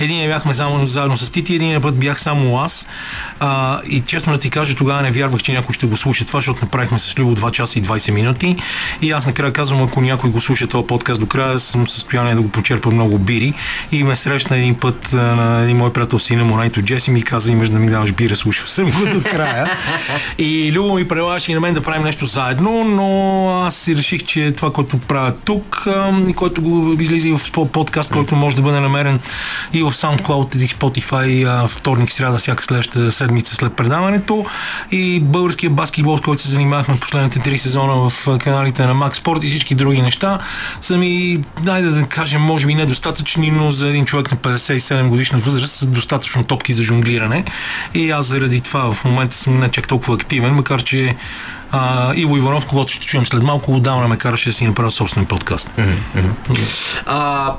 Един бяхме заедно, заедно с Тити, един път бях само аз. А, и честно да ти кажа, тогава не вярвах, че някой ще го слуша това, защото направихме с Любо 2 часа и 20 минути. И аз накрая казвам, ако някой го слуша този подкаст до края, съм в състояние да го почерпа много бири. И ме срещна един път на един мой приятел сина му, Найто Джеси, ми каза, имаш да ми даваш бира, слушал съм го до края. и Любо ми предлагаше и на мен да правим нещо заедно, но аз си реших, че това, което правя тук и което го излиза и в подкаст, който може да бъде намерен и в SoundCloud и Spotify вторник, сряда, всяка следващата седмица след предаването и българския баскетбол, с който се занимавахме последните три сезона в каналите на Max Sport и всички други неща, са ми, найде да кажем, може би недостатъчни, но за един човек на 57 годишна възраст са достатъчно топки за жонглиране. И аз заради това в момента съм не чак толкова активен, макар че а, Иво Иванов, когато ще чуем след малко, отдавна ме караше да си направя собствен подкаст. Mm-hmm. А,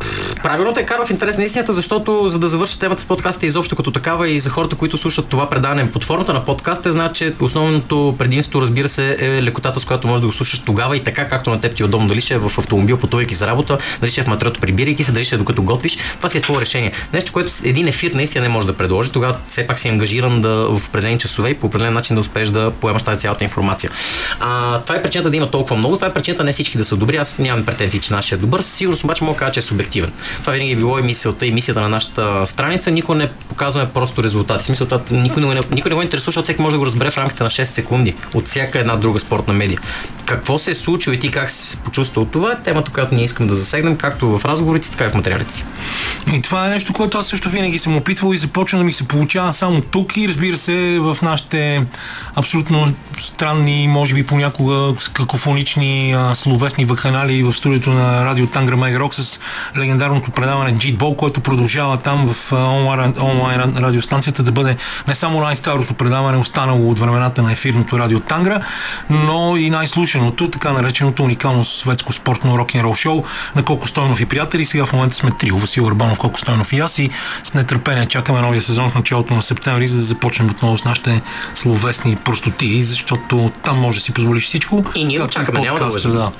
правилно те карва в интерес на истината, защото за да завърши темата с подкаста изобщо като такава и за хората, които слушат това предаване под формата на подкаст, те знаят, че основното предимство, разбира се, е лекотата, с която можеш да го слушаш тогава и така, както на теб ти е удобно, дали ще е в автомобил, пътувайки за работа, дали ще е в матрото, прибирайки се, дали ще е докато готвиш. Това си е твое решение. Нещо, което един ефир наистина не може да предложи, тогава все пак си ангажиран да в определени часове и по определен начин да успееш да поемаш тази цялата информация. А, това е причината да има толкова много, това е причината не всички да са добри. Аз нямам претенции, че нашия е добър. Сигурно обаче мога да кажа, че е субективен. Това винаги е било и мисълта и мисията на нашата страница. Никой не показваме просто резултати. Смисълта, никой не, никой не го интересува, защото всеки може да го разбере в рамките на 6 секунди от всяка една друга спортна медия. Какво се е случило и ти как си се почувствал това е темата, която ние искам да засегнем, както в разговорите, така и в материалите. И това е нещо, което аз също винаги съм опитвал и започна да ми се получава само тук и разбира се в нашите абсолютно странни, може би понякога какофонични словесни ваканали в студиото на радио Тангра Мегрок с легендарното предаване Джитбол, което продължава там в онлайн, онлайн радиостанцията да бъде не само най-старото предаване, останало от времената на ефирното радио Тангра, но и най-слушаното, така нареченото уникално светско спортно рок-н-рол шоу на Колко Стойнов и приятели. Сега в момента сме трио, Васил Урбанов, Колко Стойнов и аз и с нетърпение чакаме новия сезон в началото на септември, за да започнем отново с нашите словесни простоти, защото там може да си позволиш всичко. И ние очакваме, няма да, да.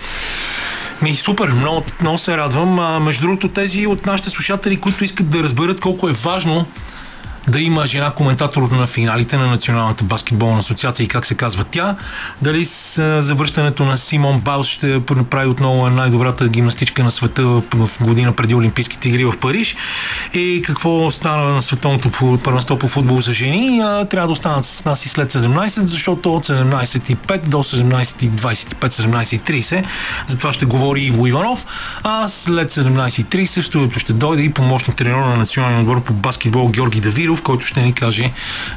Ми, супер, много, много се радвам. А, между другото, тези от нашите слушатели, които искат да разберат колко е важно да има жена коментатор на финалите на Националната баскетболна асоциация и как се казва тя. Дали с завръщането на Симон Баус ще направи отново най-добрата гимнастичка на света в година преди Олимпийските игри в Париж и какво стана на световното първенство по футбол за жени. Трябва да останат с нас и след 17, защото от 17.5 до 17.25, 17.30 за това ще говори Иво Иванов, а след 17.30 в студиото ще дойде и помощник тренер на националния отбор по баскетбол Георги Давиров, в който ще ни каже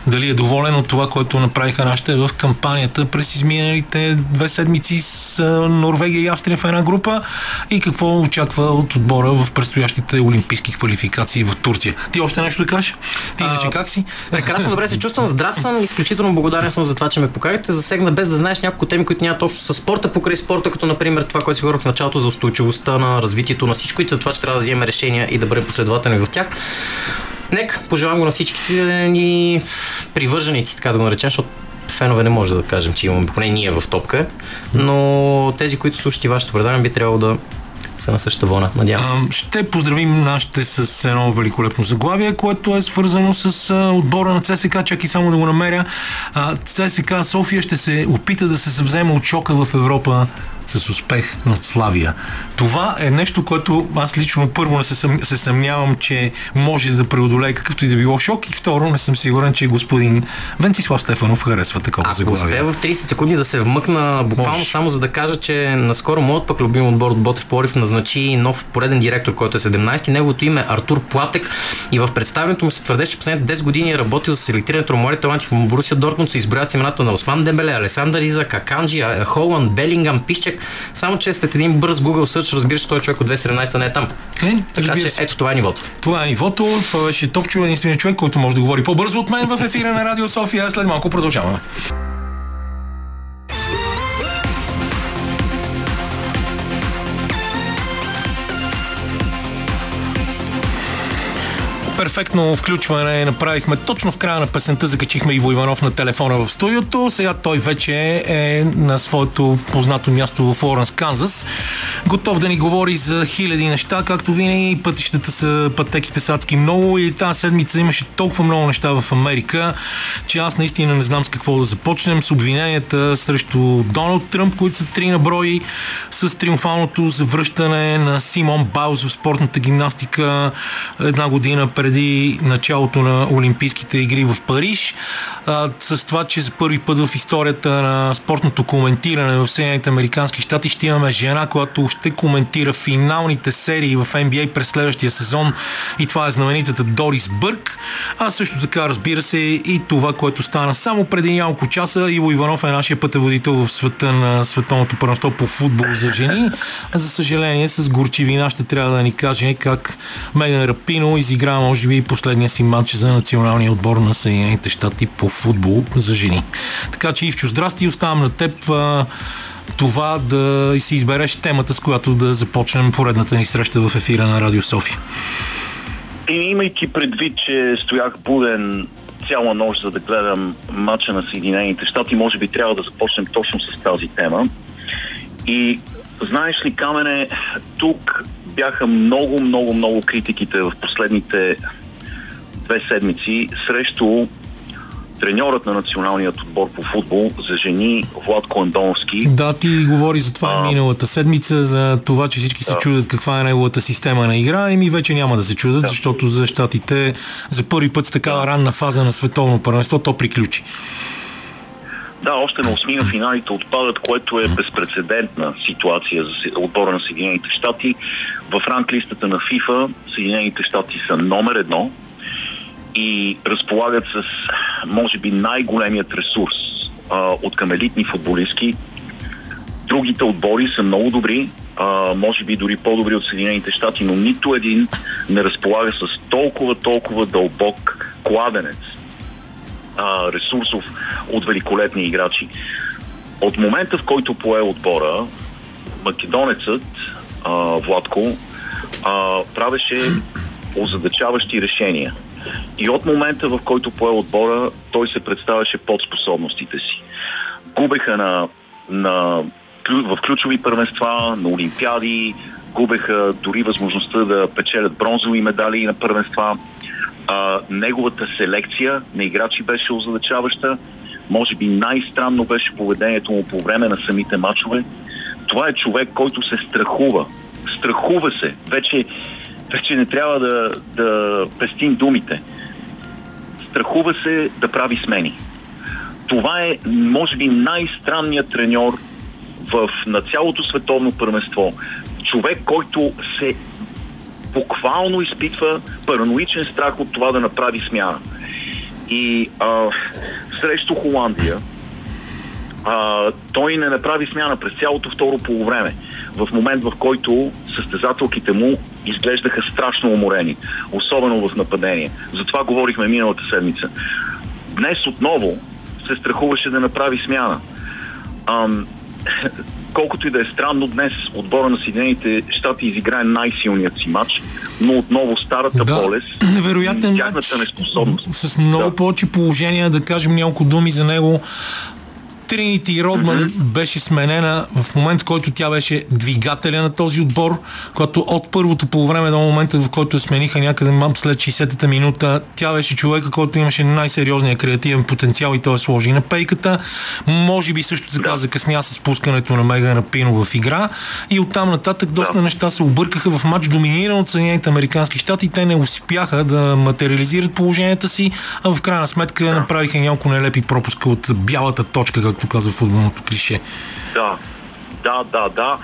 дали е доволен от това, което направиха нашите в кампанията през изминалите две седмици с Норвегия и Австрия в една група и какво очаква от отбора в предстоящите олимпийски квалификации в Турция. Ти още нещо да кажеш? Ти иначе как си? Прекрасно добре се (laughs) чувствам, здрав съм, изключително благодарен съм за това, че ме покарите. Засегна без да знаеш няколко теми, които нямат общо с спорта, покрай спорта, като например това, което си говорих в началото за устойчивостта на развитието на всичко и за това, че трябва да вземем решения и да бъдем последователни в тях. Нека, пожелавам го на всичките ни привърженици, така да го наречем, защото фенове не може да кажем, че имаме, поне ние в топка, но тези, които слушат и вашето предаване, би трябвало да са на същата вълна, надявам се. Ще поздравим нашите с едно великолепно заглавие, което е свързано с отбора на ЦСК, чакай само да го намеря. ЦСК София ще се опита да се съвземе от шока в Европа с успех на Славия. Това е нещо, което аз лично първо не се, съм, се съмнявам, че може да преодолее какъвто и да било шок и второ не съм сигурен, че господин Венцислав Стефанов харесва такова заглавие. Ако в 30 секунди да се вмъкна буквално Може. само за да кажа, че наскоро моят пък любим отбор от Ботев Порив назначи нов пореден директор, който е 17 неговото име е Артур Платек и в представянето му се твърдеше, че последните 10 години е работил за селектирането на млади таланти в Борусия Дортмунд се изброят имената на Осман Дембеле, Алесандър Иза, Каканджи, Холан, Белингам, Пищек. Само че след един бърз Google search разбираш, че той човек от 2017 не е там. Е, така че ето това е нивото. Това е нивото. Това беше Топчо, единственият човек, който може да говори по-бързо от мен в ефира на Радио София. След малко продължаваме. Перфектно включване направихме точно в края на песента, закачихме Иво Иванов на телефона в студиото. Сега той вече е на своето познато място в Лоренс, Канзас. Готов да ни говори за хиляди неща, както винаги. Пътищата са, пътеките са адски много и тази седмица имаше толкова много неща в Америка, че аз наистина не знам с какво да започнем. С обвиненията срещу Доналд Тръмп, които са три на брой, с триумфалното завръщане на Симон Баус в спортната гимнастика една година пред преди началото на Олимпийските игри в Париж, а, с това, че за първи път в историята на спортното коментиране в Съединените Американски щати ще имаме жена, която ще коментира финалните серии в NBA през следващия сезон и това е знаменитата Дорис Бърк. А също така, разбира се, и това, което стана само преди няколко часа. Иво Иванов е нашия пътеводител в света на световното първенство по футбол за жени. За съжаление, с горчивина ще трябва да ни каже как Меган Рапино изигра, може може би последния си матч за националния отбор на Съединените щати по футбол за жени. Така че Ивчо, здрасти, оставам на теб това да си избереш темата, с която да започнем поредната ни среща в ефира на Радио София. И имайки предвид, че стоях буден цяла нощ, за да гледам матча на Съединените щати, може би трябва да започнем точно с тази тема. И знаеш ли, Камене, тук бяха много, много, много критиките в последните две седмици срещу треньорът на националният отбор по футбол за жени Владко Андоновски. Да, ти говори за това а, миналата седмица, за това, че всички да. се чудят каква е неговата система на игра. Еми вече няма да се чудят, да. защото за щатите за първи път с такава ранна фаза на световно първенство то приключи. Да, още на осми на финалите отпадат, което е безпредседентна ситуация за отбора на Съединените щати. В ранглистата на ФИФА Съединените щати са номер едно и разполагат с, може би, най-големият ресурс а, от към елитни футболистки. Другите отбори са много добри, а, може би дори по-добри от Съединените щати, но нито един не разполага с толкова, толкова дълбок кладенец а, ресурсов от великолепни играчи. От момента, в който пое отбора, македонецът а, Владко а, правеше озадачаващи решения. И от момента, в който пое отбора, той се представяше под способностите си. Губеха на, на, в ключови първенства, на олимпиади, губеха дори възможността да печелят бронзови медали на първенства. А, неговата селекция на играчи беше озадачаваща. Може би най-странно беше поведението му по време на самите матчове. Това е човек, който се страхува. Страхува се. Вече, вече не трябва да, да пестим думите. Страхува се да прави смени. Това е, може би, най-странният треньор в, на цялото световно първенство. Човек, който се буквално изпитва параноичен страх от това да направи смяна. И а, срещу Холандия а, той не направи смяна през цялото второ полувреме. В момент, в който състезателките му изглеждаха страшно уморени, особено в нападение. Затова говорихме миналата седмица. Днес отново се страхуваше да направи смяна. Ам, (laughs) колкото и да е странно, днес отбора на Съединените щати изиграе най-силният си матч, но отново старата да, болест невероятен тяхната неспособност. С много да. повече положения, да кажем няколко думи за него. Тринити Родман mm-hmm. беше сменена в момент, в който тя беше двигателя на този отбор, когато от първото по време до момента, в който смениха някъде след 60-та минута, тя беше човека, който имаше най-сериозния креативен потенциал и той е сложи на пейката. Може би също така да. закъсня с пускането на Мегана Пино в игра и оттам нататък доста да. неща се объркаха в матч доминиран от Съединените Американски щати. Те не успяха да материализират положенията си, а в крайна сметка да. направиха няколко нелепи пропуска от бялата точка, както казва футболното клише. Да, да, да, да.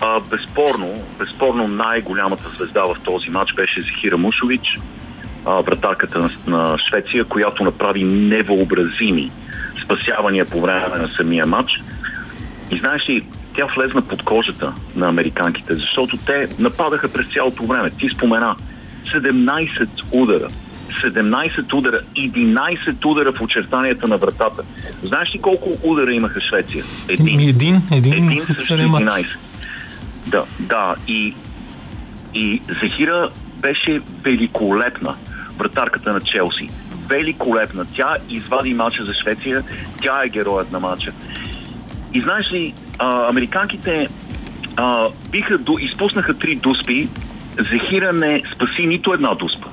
А, безспорно, безспорно най-голямата звезда в този матч беше Захира Мушович, вратарката на, на Швеция, която направи невъобразими спасявания по време на самия матч. И знаеш ли, тя влезна под кожата на американките, защото те нападаха през цялото време. Ти спомена 17 удара. 17 удара, 11 удара в очертанията на вратата. Знаеш ли колко удара имаха Швеция? Един. Един, един, един срещу 11. Да, да. И, и Захира беше великолепна вратарката на Челси. Великолепна. Тя извади матча за Швеция. Тя е героят на матча. И знаеш ли, а, американките а, биха, до, изпуснаха три дуспи. Захира не спаси нито една дуспа.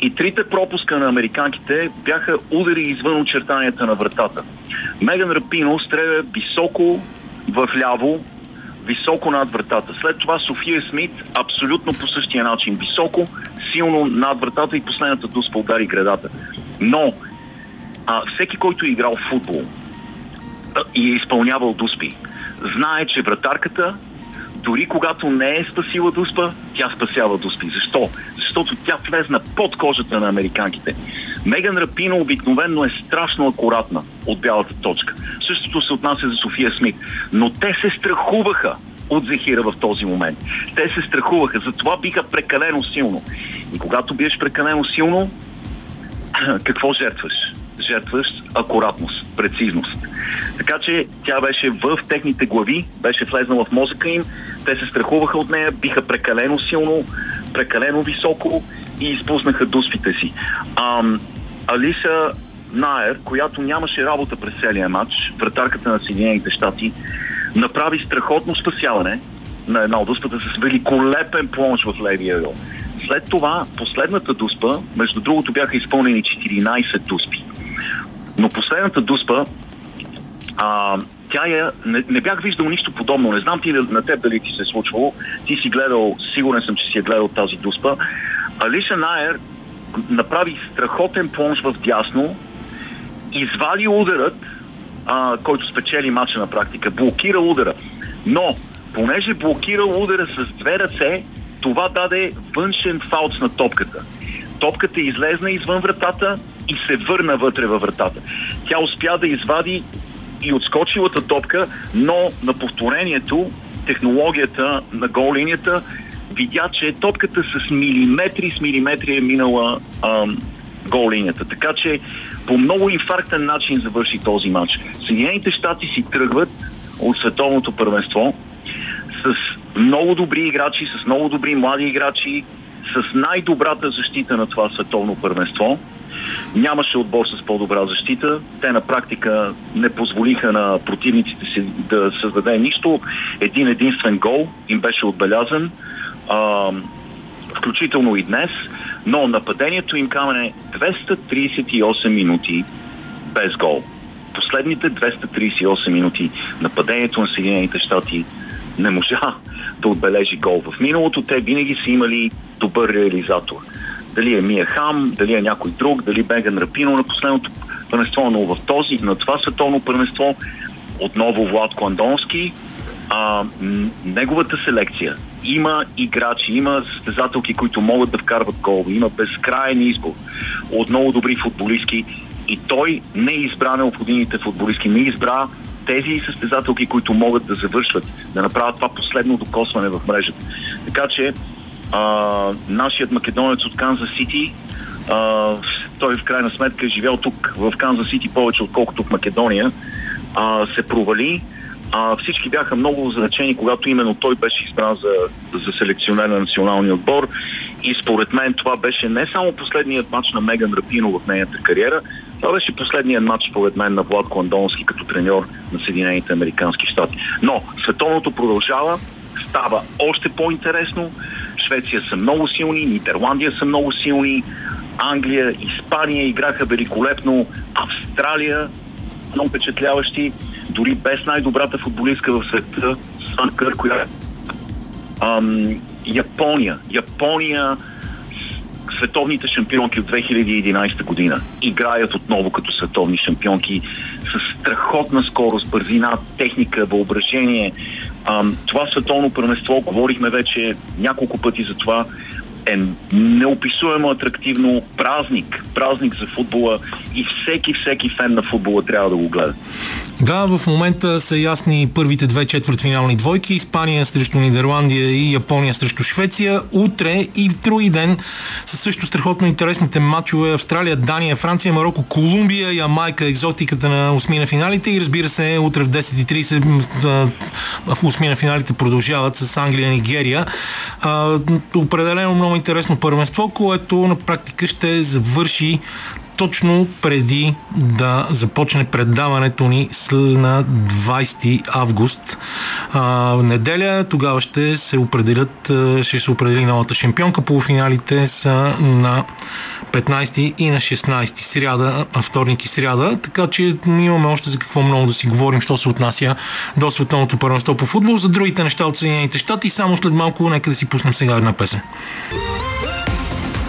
И трите пропуска на американките бяха удари извън очертанията на вратата. Меган Рапино стреля високо в ляво, високо над вратата. След това София Смит абсолютно по същия начин. Високо, силно над вратата и последната дуспа удари градата. Но а, всеки, който е играл в футбол а, и е изпълнявал дуспи, знае, че вратарката дори когато не е спасила Дуспа, тя спасява Дуспи. Защо? Защото тя влезна под кожата на американките. Меган Рапино обикновенно е страшно акуратна от бялата точка. Същото се отнася за София Смит. Но те се страхуваха от Зехира в този момент. Те се страхуваха, затова биха прекалено силно. И когато биеш прекалено силно, (clears throat) какво жертваш? Жертваш акуратност, прецизност. Така че тя беше в техните глави, беше влезнала в мозъка им, те се страхуваха от нея, биха прекалено силно, прекалено високо и изпуснаха дуспите си. Ам, Алиса Найер, която нямаше работа през целия матч, вратарката на Съединените щати, направи страхотно спасяване на една от дуспата с великолепен плонж в левия ъгъл. След това, последната дуспа, между другото бяха изпълнени 14 дуспи. Но последната дуспа а, тя я, не, не бях виждал нищо подобно. Не знам ти на теб дали ти се е случвало. Ти си гледал, сигурен съм, че си е гледал тази дуспа. Алиша Найер направи страхотен плонж в дясно, извади ударът, а, който спечели мача на практика, блокира удара. Но, понеже блокира удара с две ръце, това даде външен фаут на топката. Топката излезна извън вратата и се върна вътре във вратата. Тя успя да извади и отскочилата топка, но на повторението технологията на гол линията видя, че топката с милиметри с милиметри е минала ам, гол линията. Така че по много инфарктен начин завърши този матч. Съединените щати си тръгват от световното първенство с много добри играчи, с много добри млади играчи, с най-добрата защита на това световно първенство – Нямаше отбор с по-добра защита. Те на практика не позволиха на противниците си да създаде нищо. Един единствен гол им беше отбелязан, а, включително и днес, но нападението им камене 238 минути без гол. Последните 238 минути нападението на Съединените щати не можа да отбележи гол. В миналото те винаги са имали добър реализатор дали е Мия Хам, дали е някой друг, дали Беган Рапино на последното първенство, но в този, на това световно първенство отново Влад Кландонски, а, неговата селекция има играчи, има състезателки, които могат да вкарват гол, има безкрайен избор от много добри футболистки и той не избра необходимите футболистки, не избра тези състезателки, които могат да завършват, да направят това последно докосване в мрежата. Така че а, нашият македонец от Канзас Сити, той в крайна сметка е живял тук в Канзас Сити повече отколкото в Македония, а, се провали. А, всички бяха много означени, когато именно той беше избран за, за селекционер на националния отбор. И според мен това беше не само последният матч на Меган Рапино в нейната кариера, Това беше последният матч, според мен, на Владко Андонски като треньор на Съединените Американски щати. Но световното продължава, става още по-интересно. Швеция са много силни, Нидерландия са много силни, Англия, Испания играха великолепно, Австралия много впечатляващи, дори без най-добрата футболистка в света, Санкър, която ам, Япония. Япония световните шампионки от 2011 година играят отново като световни шампионки с страхотна скорост, бързина, техника, въображение. Това световно първенство, говорихме вече няколко пъти за това, е неописуемо атрактивно празник, празник за футбола и всеки, всеки фен на футбола трябва да го гледа. Да, в момента са ясни първите две четвъртфинални двойки. Испания срещу Нидерландия и Япония срещу Швеция. Утре и в други ден са също страхотно интересните матчове Австралия, Дания, Франция, Марокко, Колумбия, Ямайка, екзотиката на осми на финалите и разбира се, утре в 10.30 в осми на финалите продължават с Англия, Нигерия. определено много интересно първенство, което на практика ще завърши точно преди да започне предаването ни на 20 август. А, неделя тогава ще се определят, ще се определи новата шампионка. Полуфиналите са на 15 и на 16 сряда, вторник и сряда, така че имаме още за какво много да си говорим, що се отнася до световното първенство по футбол. За другите неща от Съединените щати, само след малко нека да си пуснем сега една песен.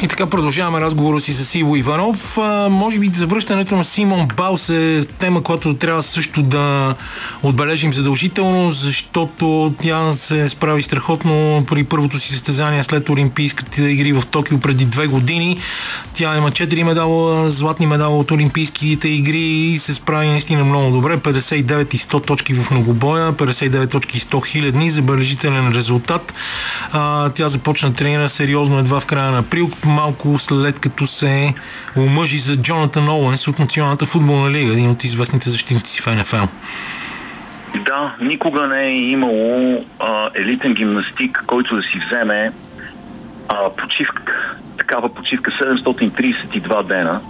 И така продължаваме разговора си с Иво Иванов. А, може би завръщането на Симон Баус е тема, която трябва също да отбележим задължително, защото тя се справи страхотно при първото си състезание след Олимпийските игри в Токио преди две години. Тя има 4 медала, златни медала от Олимпийските игри и се справи наистина много добре. 59 и 100 точки в многобоя, 59 точки и 100 хиляди, забележителен резултат. А, тя започна тренира сериозно едва в края на април малко след като се омъжи за Джонатан Оуенс от Националната футболна лига, един от известните защитници в НФЛ. Да, никога не е имало а, елитен гимнастик, който да си вземе а, почивка, такава почивка 732 дена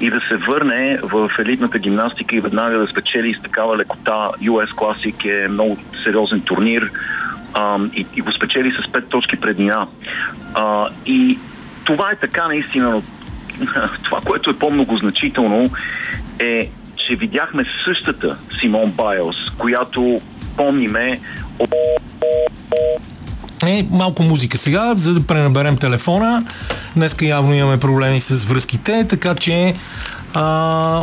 и да се върне в елитната гимнастика и веднага да спечели с такава лекота. US Classic е много сериозен турнир а, и, и го спечели с 5 точки преднина. А, и това е така наистина, но (laughs) това, което е по-много значително е, че видяхме същата Симон Байлс, която помниме от... Е, малко музика сега, за да пренаберем телефона. Днеска явно имаме проблеми с връзките, така че а,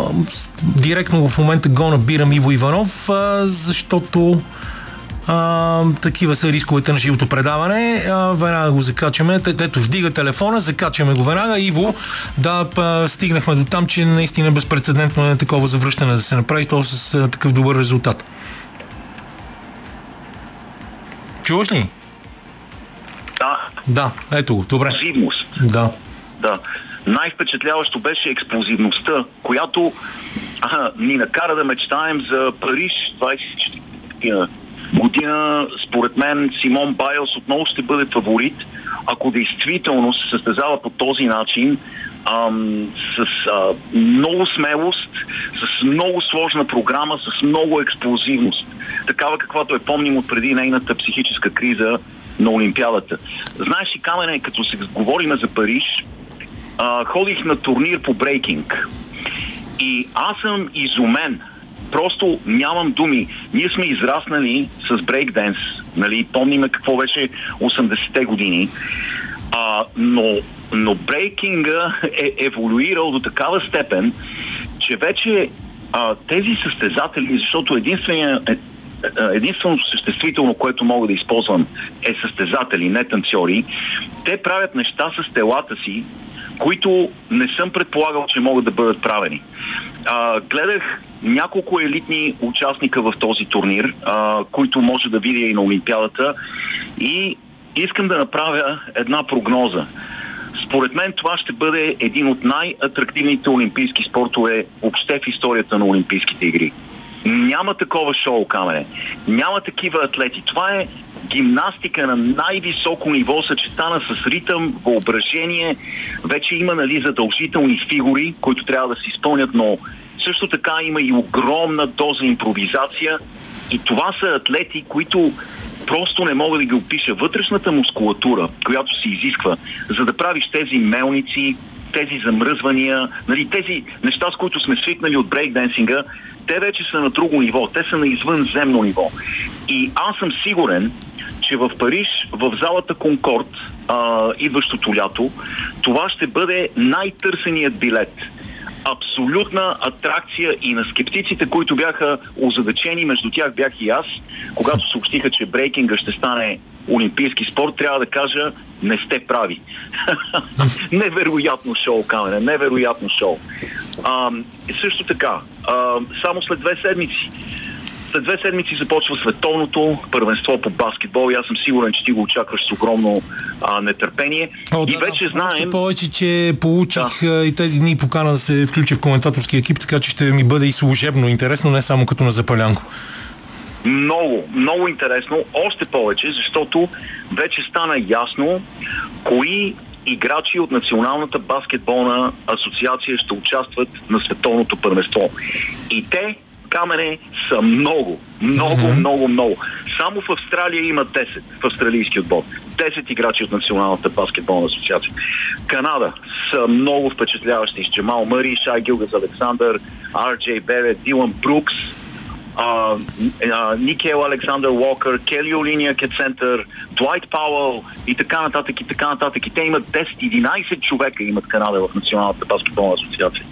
директно в момента го набирам Иво Иванов, а, защото а, такива са рисковете на живото предаване. А, веднага го закачаме. Ето, вдига телефона, закачаме го веднага. Иво, да, па, стигнахме до там, че наистина безпредседентно е такова завръщане да се направи то с а, такъв добър резултат. Чуваш ли? Да. Да, ето го, добре. Експлозивност. Да. Да. Най-впечатляващо беше експлозивността, която а, ни накара да мечтаем за Париж 24 година, според мен, Симон Байлс отново ще бъде фаворит, ако действително се състезава по този начин, ам, с а, много смелост, с много сложна програма, с много експлозивност. Такава каквато е помним от преди нейната психическа криза на Олимпиадата. Знаеш ли, Камене, като се говорим за Париж, а, ходих на турнир по брейкинг. И аз съм изумен просто нямам думи. Ние сме израснали с брейкденс, нали, помниме какво беше 80-те години, а, но, но брейкинга е еволюирал до такава степен, че вече а, тези състезатели, защото единствения, е, е, единственото съществително, което мога да използвам е състезатели, не танцори, те правят неща с телата си, които не съм предполагал, че могат да бъдат правени. А, гледах няколко елитни участника в този турнир, а, които може да видя и на Олимпиадата и искам да направя една прогноза. Според мен това ще бъде един от най-атрактивните олимпийски спортове въобще в историята на Олимпийските игри. Няма такова шоу, камере. Няма такива атлети. Това е гимнастика на най-високо ниво, съчетана с ритъм, въображение. Вече има нали, задължителни фигури, които трябва да се изпълнят, но също така има и огромна доза импровизация. И това са атлети, които просто не мога да ги опиша. Вътрешната мускулатура, която се изисква, за да правиш тези мелници, тези замръзвания, нали, тези неща, с които сме свикнали от брейкденсинга, те вече са на друго ниво, те са на извънземно ниво. И аз съм сигурен, че в Париж, в залата Конкорд, а, идващото лято, това ще бъде най-търсеният билет. Абсолютна атракция и на скептиците, които бяха озадачени, между тях бях и аз, когато съобщиха, че брейкинга ще стане олимпийски спорт, трябва да кажа, не сте прави. (laughs) невероятно шоу, Камене, невероятно шоу. А, също така, а, само след две седмици след две седмици започва световното първенство по баскетбол и аз съм сигурен, че ти го очакваш с огромно а, нетърпение. О, и да, вече да, знаем... Повече, че получих да. и тези дни покана да се включа в коментаторски екип, така че ще ми бъде и служебно интересно, не само като на Запалянко. Много, много интересно. Още повече, защото вече стана ясно кои играчи от Националната баскетболна асоциация ще участват на световното първенство. И те камене са много, много, mm-hmm. много, много. Само в Австралия има 10 в австралийски отбор. 10 играчи от Националната баскетболна асоциация. Канада са много впечатляващи. С Джамал Мъри, Шай Гилгас Александър, Ар-Джей Берет, Дилан Брукс, Никел Александър Уокър, Кели Олиния Кетцентър, Дуайт Пауъл и така нататък и така нататък. И те имат 10-11 човека имат Канада в Националната баскетболна асоциация.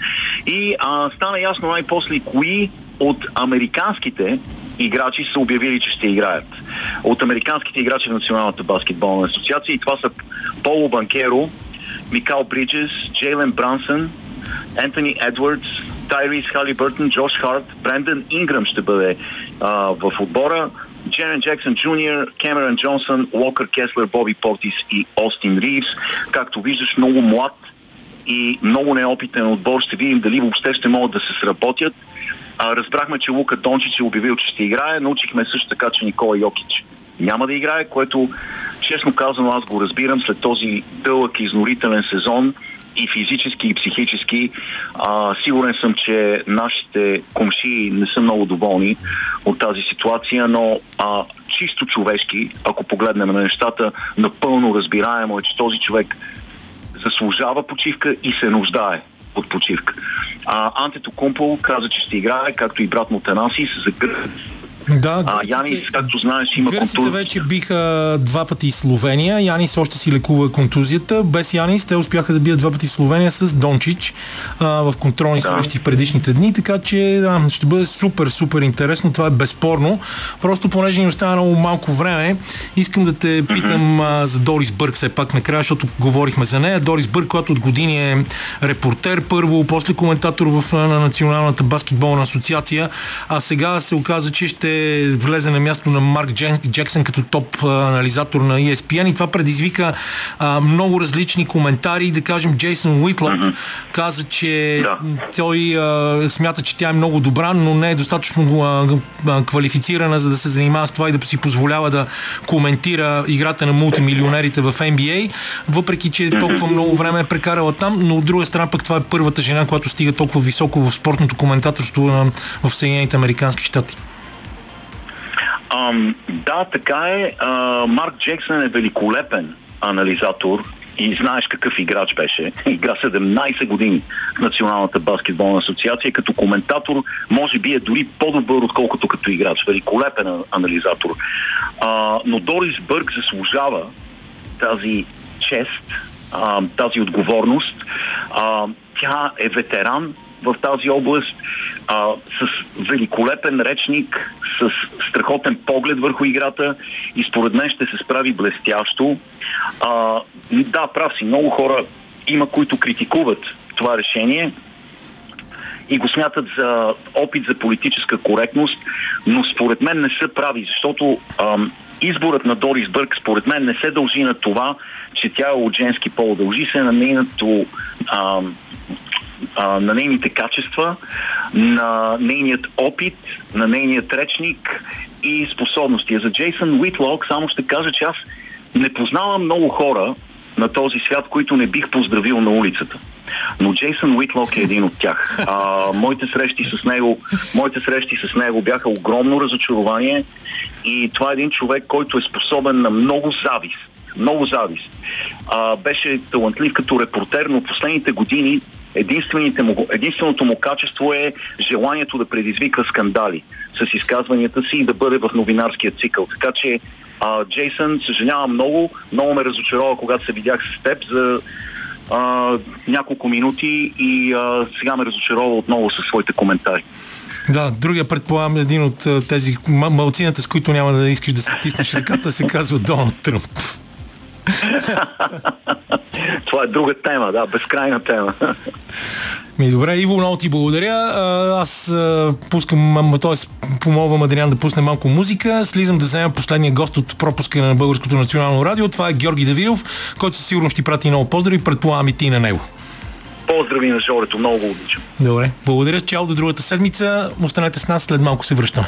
И а, стана ясно най-после кои от американските играчи са обявили, че ще играят. От американските играчи в Националната баскетболна асоциация и това са Поло Банкеро, Микал Бриджес, Джейлен Брансън, Ентони Едвардс, Тайрис Халибъртън, Джош Харт, Брендън Инграм ще бъде а, в отбора, Джерен Джексън Джуниор, Кемерън Джонсън, Локър Кеслер, Боби Портис и Остин Ривз. Както виждаш, много млад и много неопитен отбор. Ще видим дали въобще ще могат да се сработят. А, разбрахме, че Лука Дончич е обявил, че ще играе. Научихме също така, че Никола Йокич няма да играе, което честно казано аз го разбирам след този дълъг изнорителен сезон и физически, и психически. А, сигурен съм, че нашите комши не са много доволни от тази ситуация, но а, чисто човешки, ако погледнем на нещата, напълно разбираемо е, че този човек заслужава почивка и се нуждае от почивка. А, Антето Кумпол каза, че ще играе, както и брат му Танасис, за да, а, Янис, както знаеш, има Гърците вече биха два пъти Словения. Янис още си лекува контузията. Без Янис те успяха да бият два пъти Словения с Дончич а, в контролни да. срещи в предишните дни, така че да, ще бъде супер, супер интересно. Това е безспорно. Просто понеже ни остана много малко време, искам да те питам mm-hmm. а, за Дорис Бърг все пак накрая, защото говорихме за нея. Дорис Бърг, която от години е репортер първо, после коментатор в на Националната баскетболна асоциация, а сега се оказа, че ще влезе на място на Марк Джексън като топ анализатор на ESPN и това предизвика а, много различни коментари. Да кажем, Джейсън Уитлок mm-hmm. каза, че да. той а, смята, че тя е много добра, но не е достатъчно а, а, квалифицирана, за да се занимава с това и да си позволява да коментира играта на мултимилионерите в NBA, въпреки че толкова много време е прекарала там, но от друга страна пък това е първата жена, която стига толкова високо в спортното коментаторство в Съединените Американски щати. Ам, да, така е. А, Марк Джексън е великолепен анализатор и знаеш какъв играч беше. (laughs) Игра 17 години в Националната баскетболна асоциация. Като коментатор може би е дори по-добър, отколкото като играч. Великолепен анализатор. А, но Дорис Бърг заслужава тази чест, а, тази отговорност. А, тя е ветеран в тази област, а, с великолепен речник, с страхотен поглед върху играта и според мен ще се справи блестящо. А, да, прав си, много хора има, които критикуват това решение и го смятат за опит за политическа коректност, но според мен не са прави, защото ам, изборът на Дорис Бърг според мен не се дължи на това, че тя е от женски пол. Дължи се на нейното ам, а, на нейните качества, на нейният опит, на нейният речник и способности. За Джейсън Уитлок само ще кажа, че аз не познавам много хора на този свят, които не бих поздравил на улицата. Но Джейсън Уитлок е един от тях. А, моите, срещи с него, моите срещи с него бяха огромно разочарование и това е един човек, който е способен на много завист. Много завист. А, беше талантлив като репортер, но последните години му, единственото му качество е желанието да предизвика скандали с изказванията си и да бъде в новинарския цикъл. Така че а, Джейсън, съжалявам много, много ме разочарова, когато се видях с теб за а, няколко минути и а, сега ме разочарова отново със своите коментари. Да, другия предполагам един от тези малцината, с които няма да искаш да се стиснеш ръката, се казва Доналд Тръмп. (laughs) Това е друга тема, да, безкрайна тема. Ми, добре, Иво, много ти благодаря. Аз пускам, т.е. помолвам Адриан да пусне малко музика. Слизам да взема последния гост от пропуска на Българското национално радио. Това е Георги Давидов, който със сигурност ще ти прати много поздрави. Предполагам и ти на него. Поздрави на Жорето, много го обичам. Добре, благодаря. Чао до другата седмица. Останете с нас, след малко се връщаме.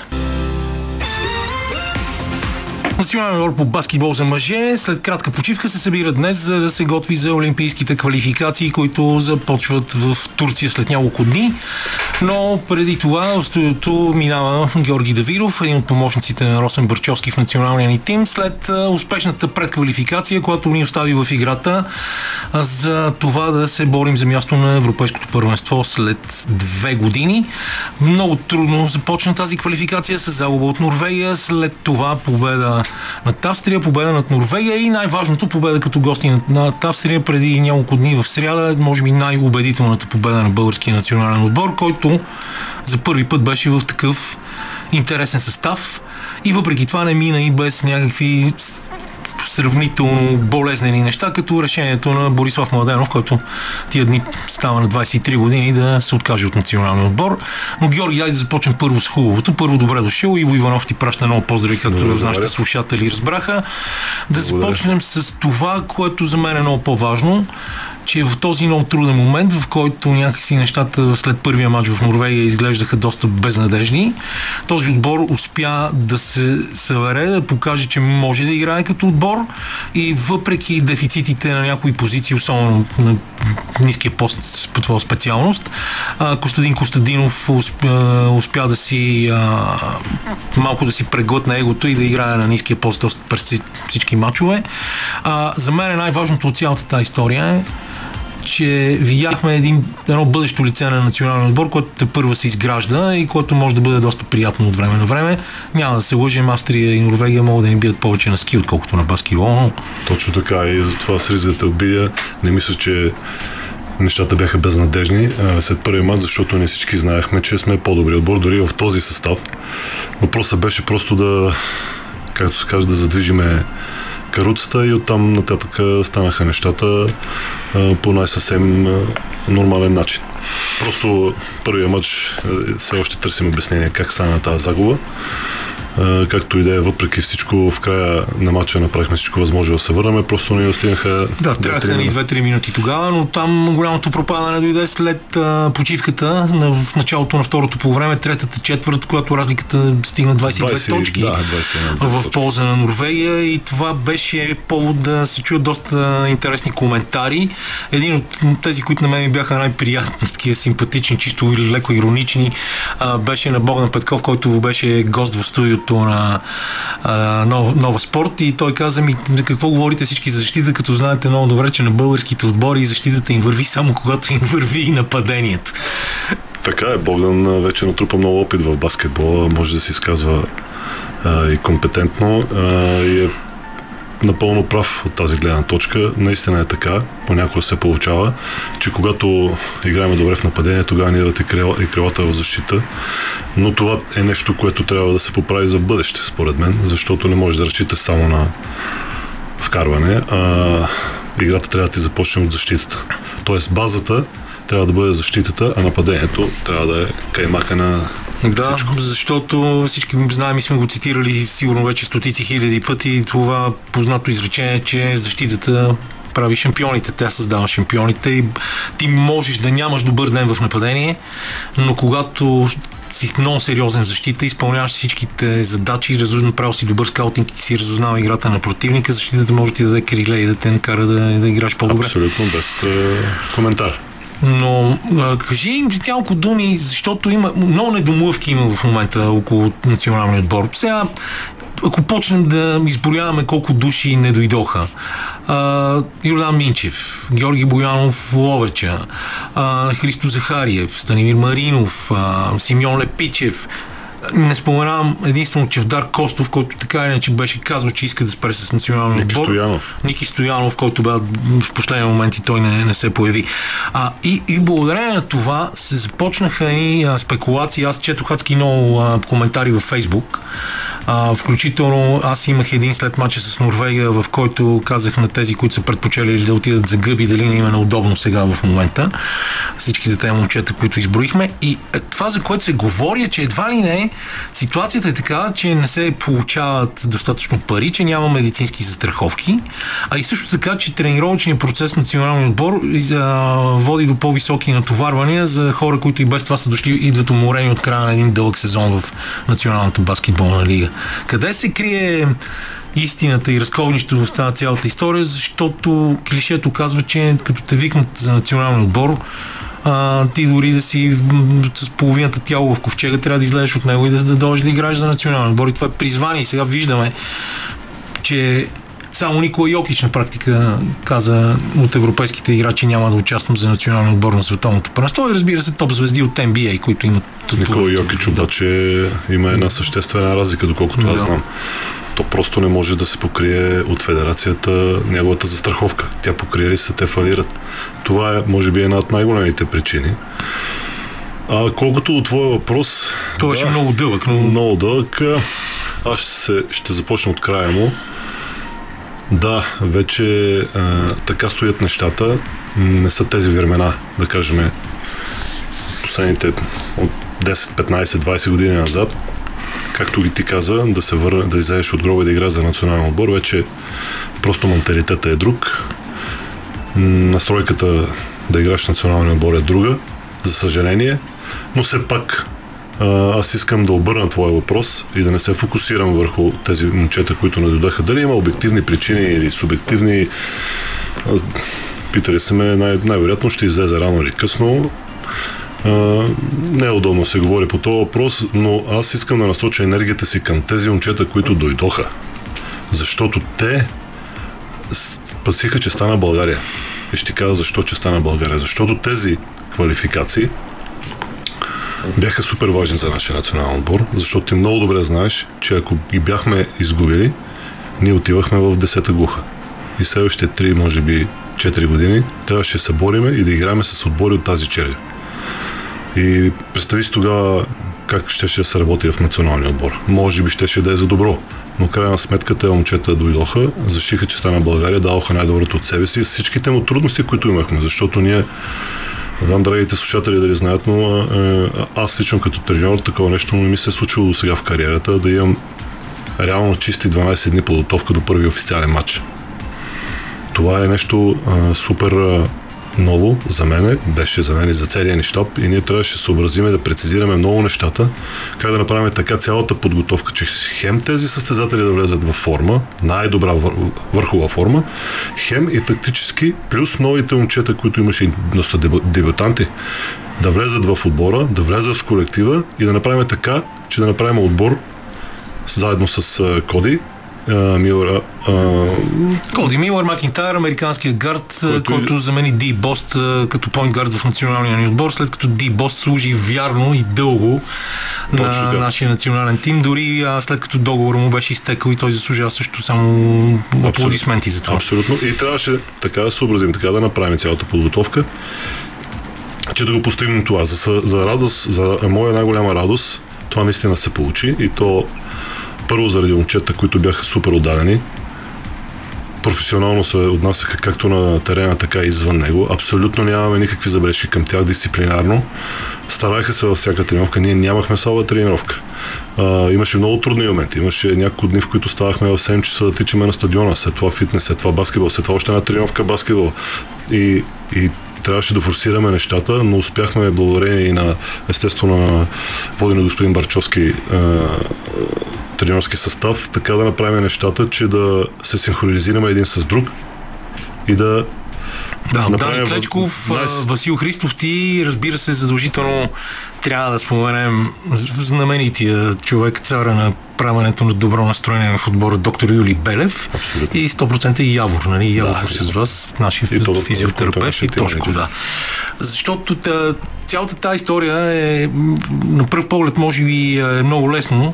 Национален отбор по баскетбол за мъже след кратка почивка се събира днес, за да се готви за олимпийските квалификации, които започват в Турция след няколко дни. Но преди това в студиото минава Георги Давиров, един от помощниците на Росен Бърчовски в националния ни тим, след успешната предквалификация, която ни остави в играта за това да се борим за място на Европейското първенство след две години. Много трудно започна тази квалификация с загуба от Норвегия, след това победа над Австрия, победа над Норвегия и най-важното победа като гости над Австрия преди няколко дни в сряда, може би най-убедителната победа на българския национален отбор, който за първи път беше в такъв интересен състав. И въпреки това не мина и без някакви сравнително болезнени неща, като решението на Борислав Младенов, който тия дни става на 23 години да се откаже от националния отбор. Но Георги, дай да започнем първо с хубавото. Първо добре дошъл. Иво Иванов ти праща много поздрави, както Добре, нашите слушатели разбраха. Да започнем с това, което за мен е много по-важно че в този много труден момент, в който някакси нещата след първия матч в Норвегия изглеждаха доста безнадежни, този отбор успя да се събере, да покаже, че може да играе като отбор и въпреки дефицитите на някои позиции, особено на ниския пост по това специалност, Костадин Костадинов успя, успя да си малко да си преглътне егото и да играе на ниския пост през всички матчове. За мен е най-важното от цялата тази история е, че видяхме един, едно бъдещо лице на националния отбор, което те първа се изгражда и което може да бъде доста приятно от време на време. Няма да се лъжим, Австрия и Норвегия могат да ни бият повече на ски, отколкото на баскетбол. Но... Точно така и затова с ризата отбия. Не мисля, че нещата бяха безнадежни след първия матч, защото не всички знаехме, че сме по-добри отбор, дори в този състав. Въпросът беше просто да, както се каже, да задвижиме каруцата и оттам нататък станаха нещата по най-съвсем нормален начин. Просто първия матч все още търсим обяснение как стана тази загуба както и да е, въпреки всичко, в края на матча направихме всичко възможно да се върнем, просто не остинаха. Да, трябваха ни 2-3 минути тогава, но там голямото пропадане дойде след а, почивката на, в началото на второто по време, третата четвърт, когато разликата стигна 22 20, точки да, 21, в полза на Норвегия и това беше повод да се чуят доста интересни коментари. Един от тези, които на мен ми бяха най-приятни, такива (laughs) симпатични, чисто или леко иронични, а, беше на Богдан Петков, който беше гост в студиото студиото на а, нова, нова спорт и той каза ми какво говорите всички за защита, като знаете много добре, че на българските отбори защитата им върви само когато им върви и нападението. Така е, Богдан вече натрупа много опит в баскетбола, може да се изказва а, и компетентно а, и е напълно прав от тази гледна точка. Наистина е така, понякога се получава, че когато играем добре в нападение, тогава ни дадат и крилата в защита. Но това е нещо, което трябва да се поправи за бъдеще, според мен, защото не може да разчита само на вкарване, а играта трябва да ти започне от защитата. Тоест базата трябва да бъде защитата, а нападението трябва да е каймака на да, всичко. защото всички знаем и сме го цитирали сигурно вече стотици хиляди пъти това познато изречение, че защитата прави шампионите. Тя създава шампионите и ти можеш да нямаш добър ден в нападение, но когато си много сериозен в защита, изпълняваш всичките задачи, направил си добър скаутинг и си разузнава играта на противника, защитата може да ти даде криле и да те накара да, да играш по-добре. Абсолютно, без е, коментар. Но кажи им няколко думи, защото има много недомлъвки има в момента около националния отбор. Сега ако почнем да изброяваме колко души не дойдоха. А, Йордан Минчев, Георги Боянов Ловеча, Христо Захариев, Станимир Маринов, Симеон Лепичев, не споменавам единствено Чевдар Костов, който така или иначе беше казал, че иска да спре с националния Ники отбор. Стоянов. Ники Стоянов, който бе в последния момент и той не, не се появи. А, и, и благодарение на това се започнаха и спекулации. Аз четох адски много а, коментари във Фейсбук. А, включително аз имах един след мача с Норвегия, в който казах на тези, които са предпочели да отидат за гъби, дали не им е неудобно сега в момента. Всичките те момчета, които изброихме. И това, за което се говори, е, че едва ли не ситуацията е така, че не се получават достатъчно пари, че няма медицински застраховки, а и също така, че тренировъчният процес на националния отбор води до по-високи натоварвания за хора, които и без това са дошли, идват уморени от края на един дълъг сезон в Националната баскетболна лига. Къде се крие истината и разковнището в тази цялата история, защото клишето казва, че като те викнат за национален отбор, а, ти дори да си с половината тяло в ковчега, трябва да излезеш от него и да, да дойдеш да играеш за национален отбор. И това е призвание. И сега виждаме, че само Никола Йокич на практика каза от европейските играчи няма да участвам за националния отбор на световното първенство и разбира се топ звезди от NBA, които имат... Никола Йокич обаче има една съществена разлика, доколкото да. аз знам то просто не може да се покрие от федерацията неговата застраховка. Тя покрие ли се, те фалират. Това е, може би, една от най-големите причини. А колкото до твоя въпрос... Това беше да, много дълъг. Но... Много дълъг. Аз ще, се, ще започна от края му. Да, вече а, така стоят нещата. Не са тези времена, да кажем, последните от 10, 15, 20 години назад, както и ти каза, да се върне, да излезеш от гроба и да играеш за национален отбор, вече просто менталитета е друг. Настройката да играеш националния отбор е друга, за съжаление, но все пак аз искам да обърна твоя въпрос и да не се фокусирам върху тези момчета, които не дойдоха. Дали има обективни причини или субективни. Питали се ме, най- най-вероятно ще излезе рано или късно. Не е удобно се говори по този въпрос, но аз искам да насоча енергията си към тези момчета, които дойдоха. Защото те спасиха, че стана България. И ще кажа защо, че стана България. Защото тези квалификации бяха супер важни за нашия национален отбор, защото ти много добре знаеш, че ако ги бяхме изгубили, ние отивахме в 10-та глуха. И следващите 3, може би 4 години, трябваше да се бориме и да играем с отбори от тази черга. И представи си тогава как ще, ще се работи в националния отбор. Може би ще, ще да е за добро, но крайна сметка те момчета дойдоха, защиха, че стана България, даваха най-доброто от себе си всичките му трудности, които имахме, защото ние не знам, драгите слушатели дали знаят, но е, аз лично като треньор такова нещо не ми се е случило до сега в кариерата, да имам реално чисти 12 дни подготовка до първи официален матч. Това е нещо а, супер а, ново за мене, беше за мен и за целия ни щаб. И ние трябваше да съобразиме да прецизираме много нещата, как да направим така цялата подготовка, че хем тези състезатели да влезат във форма, най-добра върхова форма, хем и тактически, плюс новите момчета, които имаше доста дебютанти, да влезат в отбора, да влезат в колектива и да направим така, че да направим отбор заедно с Коди, Милър. Коди Милър, Макинтайр, американският гард, който, който замени Ди Бост като point гард в националния ни отбор, след като Ди Бост служи вярно и дълго Точно, на да. нашия национален тим, дори а, след като договор му беше изтекал и той заслужава също само аплодисменти за това. Абсолютно. И трябваше така да съобразим, така да направим цялата подготовка, че да го постигнем това. За, за радост, за моя най-голяма радост, това наистина се получи и то първо заради момчета, които бяха супер отдадени. Професионално се отнасяха както на терена, така и извън него. Абсолютно нямаме никакви забележки към тях дисциплинарно. Стараеха се във всяка тренировка. Ние нямахме слаба тренировка. А, имаше много трудни моменти. Имаше няколко дни, в които ставахме в 7 часа да тичаме на стадиона, след това фитнес, след това баскетбол, след това още една тренировка баскетбол. И, и трябваше да форсираме нещата, но успяхме благодарение и на естествено на воден господин Барчовски тренерски състав, така да направим нещата, че да се синхронизираме един с друг и да да, Дани Клечков, nice. Васил Христов, ти разбира се задължително трябва да споменем знаменития човек, цара на правенето на добро настроение в отбора доктор Юли Белев Абсолютно. и 100% и Явор, нали? Явор да, с вас, нашия и физиотерапевт и Тошко, да. Защото цялата тази история е на пръв поглед може би е много лесно,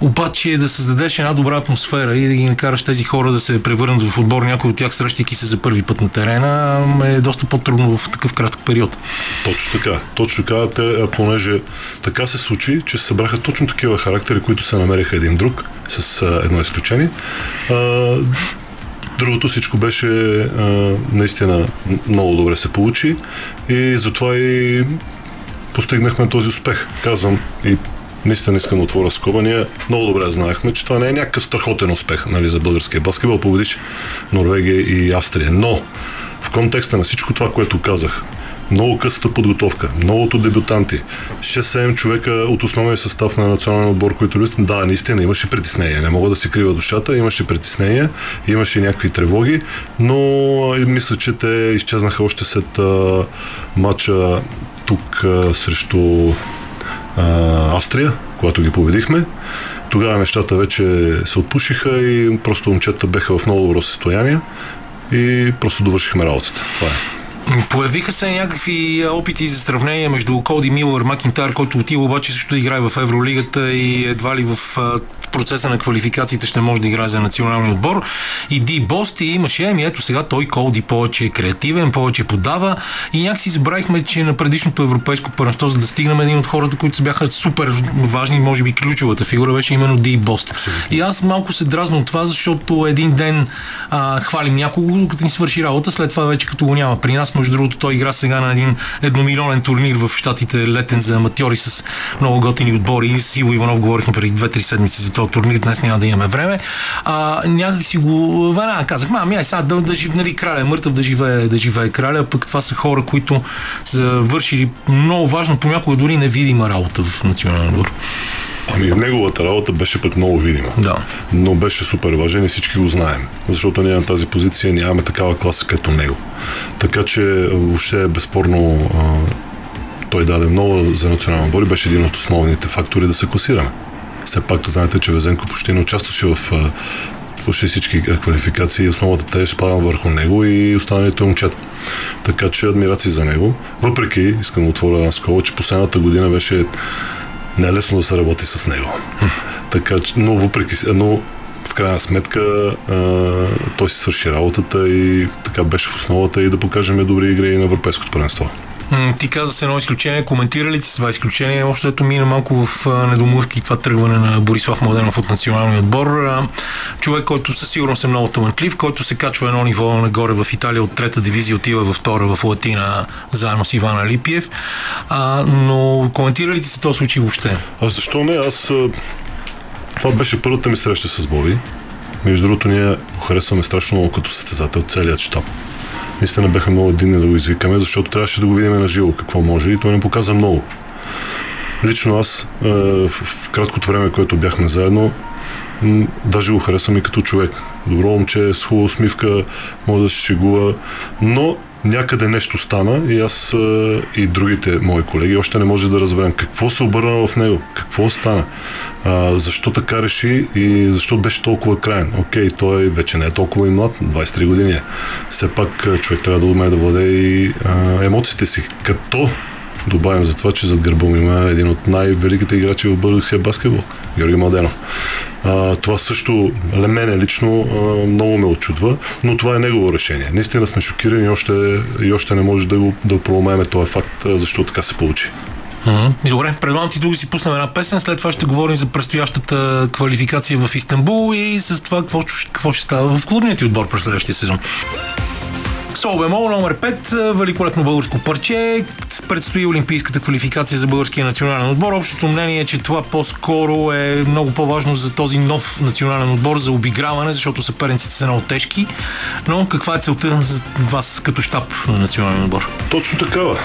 обаче да създадеш една добра атмосфера и да ги накараш тези хора да се превърнат в отбор, някой от тях срещайки се за първи път на терена, е доста по-трудно в такъв кратък период. Точно така. Точно така, те, понеже така се случи, че се събраха точно такива характери, които се намериха един друг, с едно изключение. Другото всичко беше наистина много добре се получи и затова и постигнахме този успех. Казвам и наистина искам да отворя скоба. Ние много добре знаехме, че това не е някакъв страхотен успех нали, за българския баскетбол. Победиш Норвегия и Австрия. Но в контекста на всичко това, което казах, много късата подготовка, многото дебютанти, 6-7 човека от основния състав на националния отбор, които лист, да, наистина имаше притеснения. Не мога да си крива душата, имаше притеснения, имаше някакви тревоги, но мисля, че те изчезнаха още след а, матча тук а, срещу Австрия, когато ги победихме. Тогава нещата вече се отпушиха и просто момчета беха в много добро състояние и просто довършихме работата. Това е. Появиха се някакви опити за сравнение между Коди Милър, Макинтар, който отива обаче също играе в Евролигата и едва ли в процеса на квалификациите ще може да играе за националния отбор. И Ди Бост и имаше, еми ето сега той Колди повече е креативен, повече подава и някакси забравихме, че на предишното европейско първенство, за да стигнем един от хората, които бяха супер важни, може би ключовата фигура беше именно Ди Бост. Абсолютно. И аз малко се дразна от това, защото един ден а, хвалим някого, като ни свърши работа, след това вече като го няма при нас между другото, той игра сега на един едномилионен турнир в щатите летен за аматьори с много готини отбори. С Иво Иванов говорихме преди 2-3 седмици за този турнир. Днес няма да имаме време. А, някак си го веднага казах, мами, ай сега да, да жив, нали, краля е мъртъв, да живее, да живее краля, пък това са хора, които са вършили много важно, понякога дори невидима работа в национален отбор. Ами неговата работа беше пък много видима. Да. Но беше супер важен и всички го знаем. Защото ние на тази позиция нямаме такава класа като него. Така че въобще е безспорно а, той даде много за национална отбор и беше един от основните фактори да се класираме. Все пак знаете, че Везенко почти не участваше в почти всички квалификации. Основата те спада върху него и останалите момчета. Така че адмирации за него. Въпреки, искам да отворя една скола, че последната година беше не е лесно да се работи с него. така че, но въпреки, но в крайна сметка а, той си свърши работата и така беше в основата и да покажем добри игри на Европейското първенство. Ти каза с едно изключение, коментира ли с това изключение? Още ето мина малко в недомлъвки това тръгване на Борислав Младенов от националния отбор. Човек, който със сигурност е много талантлив, който се качва едно ниво нагоре в Италия от трета дивизия, отива във втора в Латина заедно с Ивана Липиев. А, но коментира ли ти се този случай въобще? А защо не? Аз това беше първата ми среща с Боби. Между другото, ние харесваме страшно много като състезател, целият щаб наистина бяха много единни да го извикаме, защото трябваше да го видим на живо какво може и той не показа много. Лично аз е, в краткото време, което бяхме заедно, даже го харесвам и като човек. Добро момче, с хубава усмивка, може да се шегува, но някъде нещо стана и аз и другите мои колеги още не може да разберем какво се обърна в него, какво стана, а, защо така реши и защо беше толкова крайен. Окей, той вече не е толкова и млад, 23 години е. Все пак човек трябва да умее да владее и а, емоциите си. Като добавим за това, че зад гърба ми има един от най-великите играчи в българския баскетбол, Георги Младенов. А, това също, мене лично, а, много ме очудва, но това е негово решение. Наистина сме шокирани и още, и още не може да, го, да проумееме този факт, защо така се получи. Mm-hmm. Добре, предлагам ти да си пуснем една песен, след това ще говорим за предстоящата квалификация в Истанбул и с това какво, какво ще става в клубният ти отбор през следващия сезон. Солбемо номер 5, великолепно българско парче. Предстои олимпийската квалификация за българския национален отбор. Общото мнение е, че това по-скоро е много по-важно за този нов национален отбор за обиграване, защото съперниците са много тежки. Но каква е целта за вас като щаб на национален отбор? Точно такава.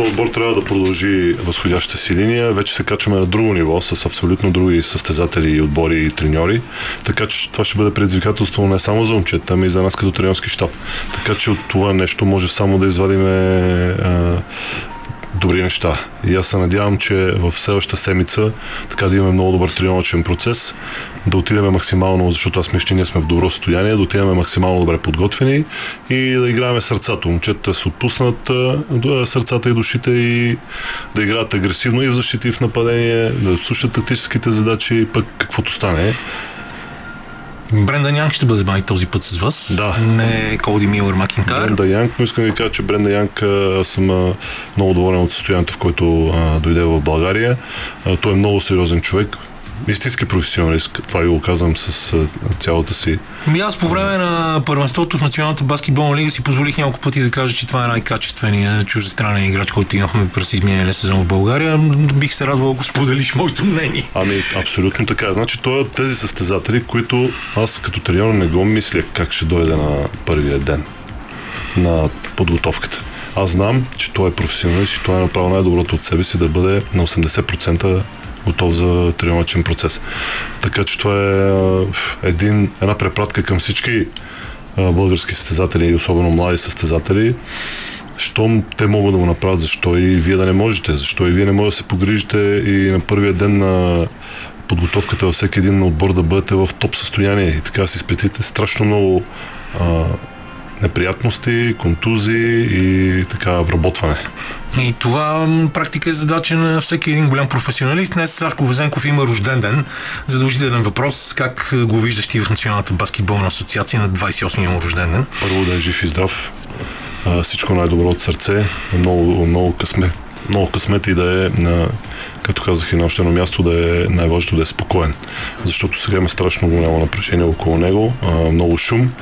То отбор трябва да продължи възходящата си линия. Вече се качваме на друго ниво с абсолютно други състезатели, отбори и треньори. Така че това ще бъде предизвикателство не само за момчета, ами и за нас като треньорски щаб. Така че от това нещо може само да извадиме добри неща. И аз се надявам, че в следващата седмица така да имаме много добър тренировачен процес, да отидем максимално, защото аз мисля, че ние сме в добро състояние, да отидем максимално добре подготвени и да играем сърцата. Момчета се отпуснат сърцата и душите и да играят агресивно и в защита и в нападение, да слушат тактическите задачи, пък каквото стане. Бренда Янг ще бъде май този път с вас. Да. Не Коди Милър Макинтайр. Бренда Янг, но искам да ви кажа, че Бренда Янг аз съм а, много доволен от състоянието, в което а, дойде в България. А, той е много сериозен човек, истински професионалист. Това ви го казвам с а, цялата си. Ми аз по време на първенството в Националната баскетболна лига си позволих няколко пъти да кажа, че това е най-качественият чуждестранен играч, който имахме през изминалия сезон в България. Бих се радвал, ако споделиш моето мнение. Ами, абсолютно така. Значи, той е от тези състезатели, които аз като треньор не го мисля как ще дойде на първия ден на подготовката. Аз знам, че той е професионалист и той е направил най-доброто от себе си да бъде на 80% готов за тренировачен процес. Така че това е един, една препратка към всички български състезатели и особено млади състезатели. Щом те могат да го направят, защо и вие да не можете? Защо и вие не можете да се погрижите и на първия ден на подготовката във всеки един отбор да бъдете в топ състояние и така си спетите страшно много а, неприятности, контузии и така вработване. И това практика е задача на всеки един голям професионалист. Днес Сашко Везенков има рожден ден. Задължителен въпрос. Как го виждаш ти в Националната баскетболна асоциация на 28 му рожден ден? Първо да е жив и здрав. Всичко най-добро от сърце. Много, много късмет. Много късмет и да е на като казах и на още едно място, да е най-важното да е спокоен. Защото сега има страшно голямо напрежение около него, много шум.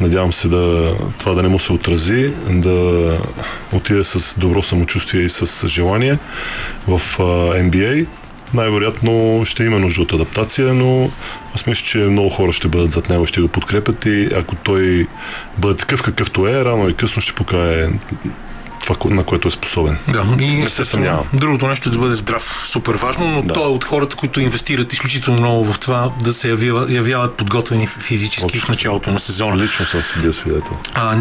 Надявам се да това да не му се отрази, да отиде с добро самочувствие и с желание в NBA. Най-вероятно ще има нужда от адаптация, но аз мисля, че много хора ще бъдат зад него, ще го подкрепят и ако той бъде такъв какъвто е, рано и късно ще покаже това, на което е способен. Да, и не се съмнявам. Другото нещо е да бъде здрав, супер важно, но да. той е от хората, които инвестират изключително много в това да се явяват, явяват подготвени физически Точно. в началото на сезона. Лично съм си бил свидетел. А,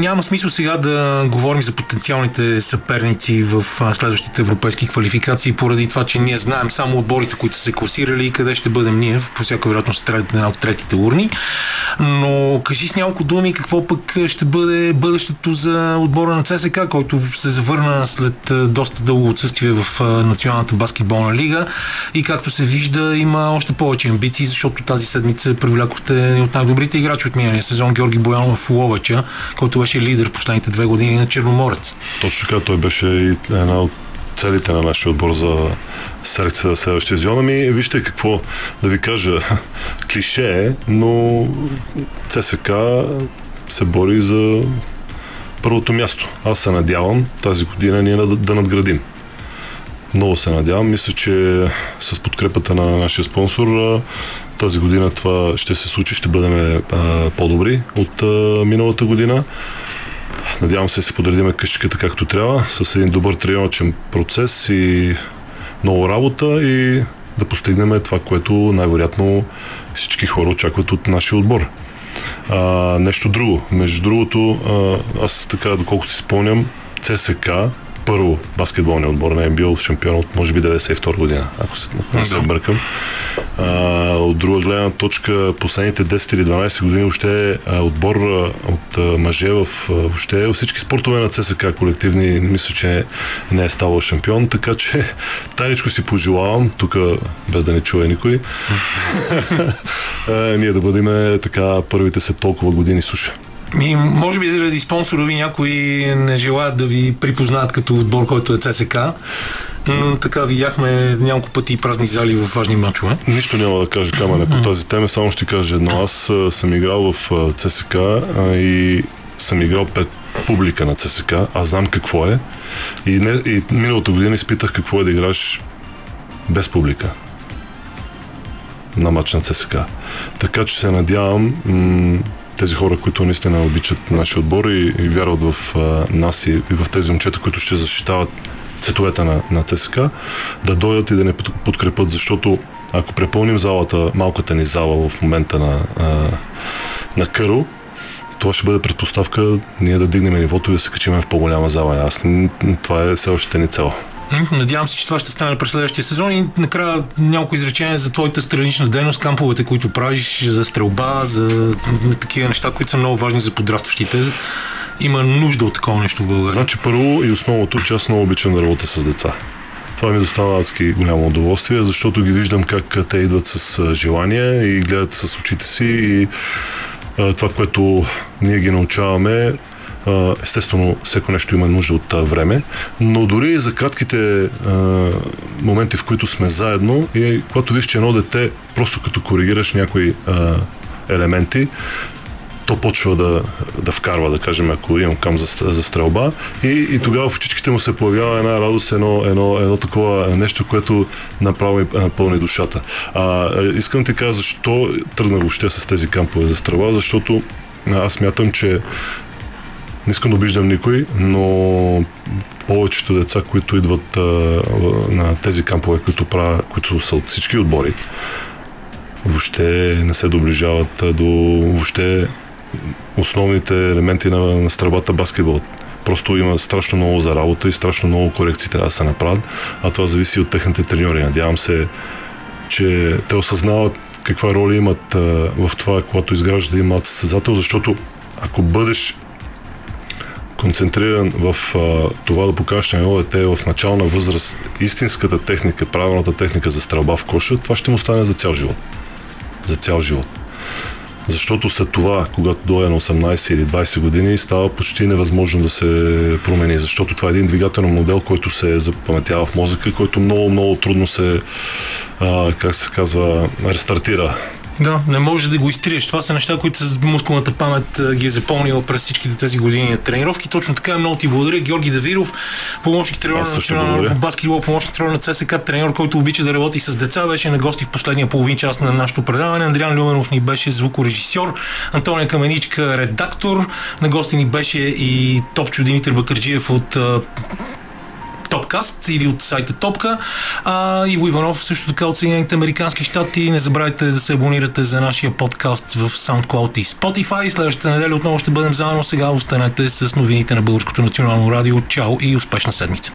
няма смисъл сега да говорим за потенциалните съперници в следващите европейски квалификации, поради това, че ние знаем само отборите, които са се класирали и къде ще бъдем ние, по всяка вероятност една от третите урни. Но кажи с няколко думи какво пък ще бъде бъдещето за отбора на ЦСК, който се завърна след доста дълго отсъствие в Националната баскетболна лига и както се вижда има още повече амбиции, защото тази седмица привлякохте от най-добрите играчи от миналия сезон Георги Боянов Ловача, който беше лидер последните две години на Черноморец. Точно така, той беше и една от целите на нашия отбор за селекция за следващия сезон. Ами, вижте какво да ви кажа. (laughs) Клише е, но ЦСК се бори за първото място. Аз се надявам тази година ние да, да надградим. Много се надявам. Мисля, че с подкрепата на нашия спонсор тази година това ще се случи, ще бъдем а, по-добри от а, миналата година. Надявам се да се подредиме къщичката както трябва, с един добър тренировачен процес и много работа и да постигнем това, което най-вероятно всички хора очакват от нашия отбор. А, нещо друго. Между другото, а, аз така, доколкото си спомням, ЦСК първо баскетболния отбор на НБА шампион от може би 92 година, ако се, ако се объркам. А, от друга гледна точка, последните 10 или 12 години още е отбор от мъже в въобще всички спортове на ЦСК колективни, мисля, че не е ставал шампион, така че (laughs) тайничко си пожелавам, тук без да не чуе никой, (laughs) ние да бъдем така първите след толкова години суша. Ми, може би заради спонсора ви някои не желаят да ви припознаят като отбор, който е ЦСК. Но така видяхме няколко пъти празни зали в важни мачове. Нищо няма да кажа камене по тази тема, само ще кажа едно. Аз съм играл в ЦСК и съм играл пред публика на ЦСК, аз знам какво е. И, не, и миналата година изпитах какво е да играеш без публика на матч на ЦСК. Така че се надявам м- тези хора, които наистина обичат нашия отбор и, и вярват в а, нас и, и в тези момчета, които ще защитават цветовете на, на ЦСК, да дойдат и да не подкрепят, защото ако препълним залата, малката ни зала в момента на, а, на Къро, това ще бъде предпоставка ние да дигнем нивото и да се качим в по-голяма зала. Аз, това е все още ни цел. Надявам се, че това ще стане през следващия сезон и накрая няколко изречения за твоята странична дейност, камповете, които правиш, за стрелба, за такива неща, които са много важни за подрастващите. Има нужда от такова нещо в България. Значи първо и основното, че аз много обичам да работя с деца. Това ми достава адски голямо удоволствие, защото ги виждам как те идват с желание и гледат с очите си и това, което ние ги научаваме, Естествено, всеко нещо има нужда от време, но дори и за кратките моменти, в които сме заедно и когато виж, че едно дете, просто като коригираш някои елементи, то почва да, да вкарва, да кажем, ако имам кам за, за стрелба. И, и тогава в очичките му се появява една радост, едно, едно, едно такова нещо, което направо ми напълни душата. А, искам ти кажа защо тръгнах въобще с тези кампове за стрелба, защото аз мятам, че не искам да обиждам никой, но повечето деца, които идват а, на тези кампове, които, правя, които са от всички отбори, въобще не се доближават до въобще основните елементи на, на стрелбата баскетбол. Просто има страшно много за работа и страшно много корекции трябва да се направят, а това зависи от техните треньори. Надявам се, че те осъзнават каква роля имат а, в това, когато изграждат един млад състезател, защото ако бъдеш концентриран в а, това да покажеш на едно дете в начална възраст истинската техника, правилната техника за стрелба в коша, това ще му стане за цял живот. За цял живот. Защото след това, когато дойде на 18 или 20 години, става почти невъзможно да се промени, защото това е един двигателен модел, който се запаметява в мозъка, който много, много трудно се, а, как се казва, рестартира да, не може да го изтриеш. Това са неща, които с мускулната памет ги е запомнила през всичките тези години на тренировки. Точно така много ти благодаря. Георги Давиров, помощник тренер на национална баскетбол, помощник тренер на ЦСК, тренер, който обича да работи с деца, беше на гости в последния половин час на нашото предаване. Андриан Люменов ни беше звукорежисьор, Антония Каменичка редактор, на гости ни беше и топчо Димитър Бакърджиев от Топкаст или от сайта Топка. А, Иво Иванов също така от Съединените Американски щати. Не забравяйте да се абонирате за нашия подкаст в SoundCloud и Spotify. Следващата неделя отново ще бъдем заедно. Сега останете с новините на Българското национално радио. Чао и успешна седмица!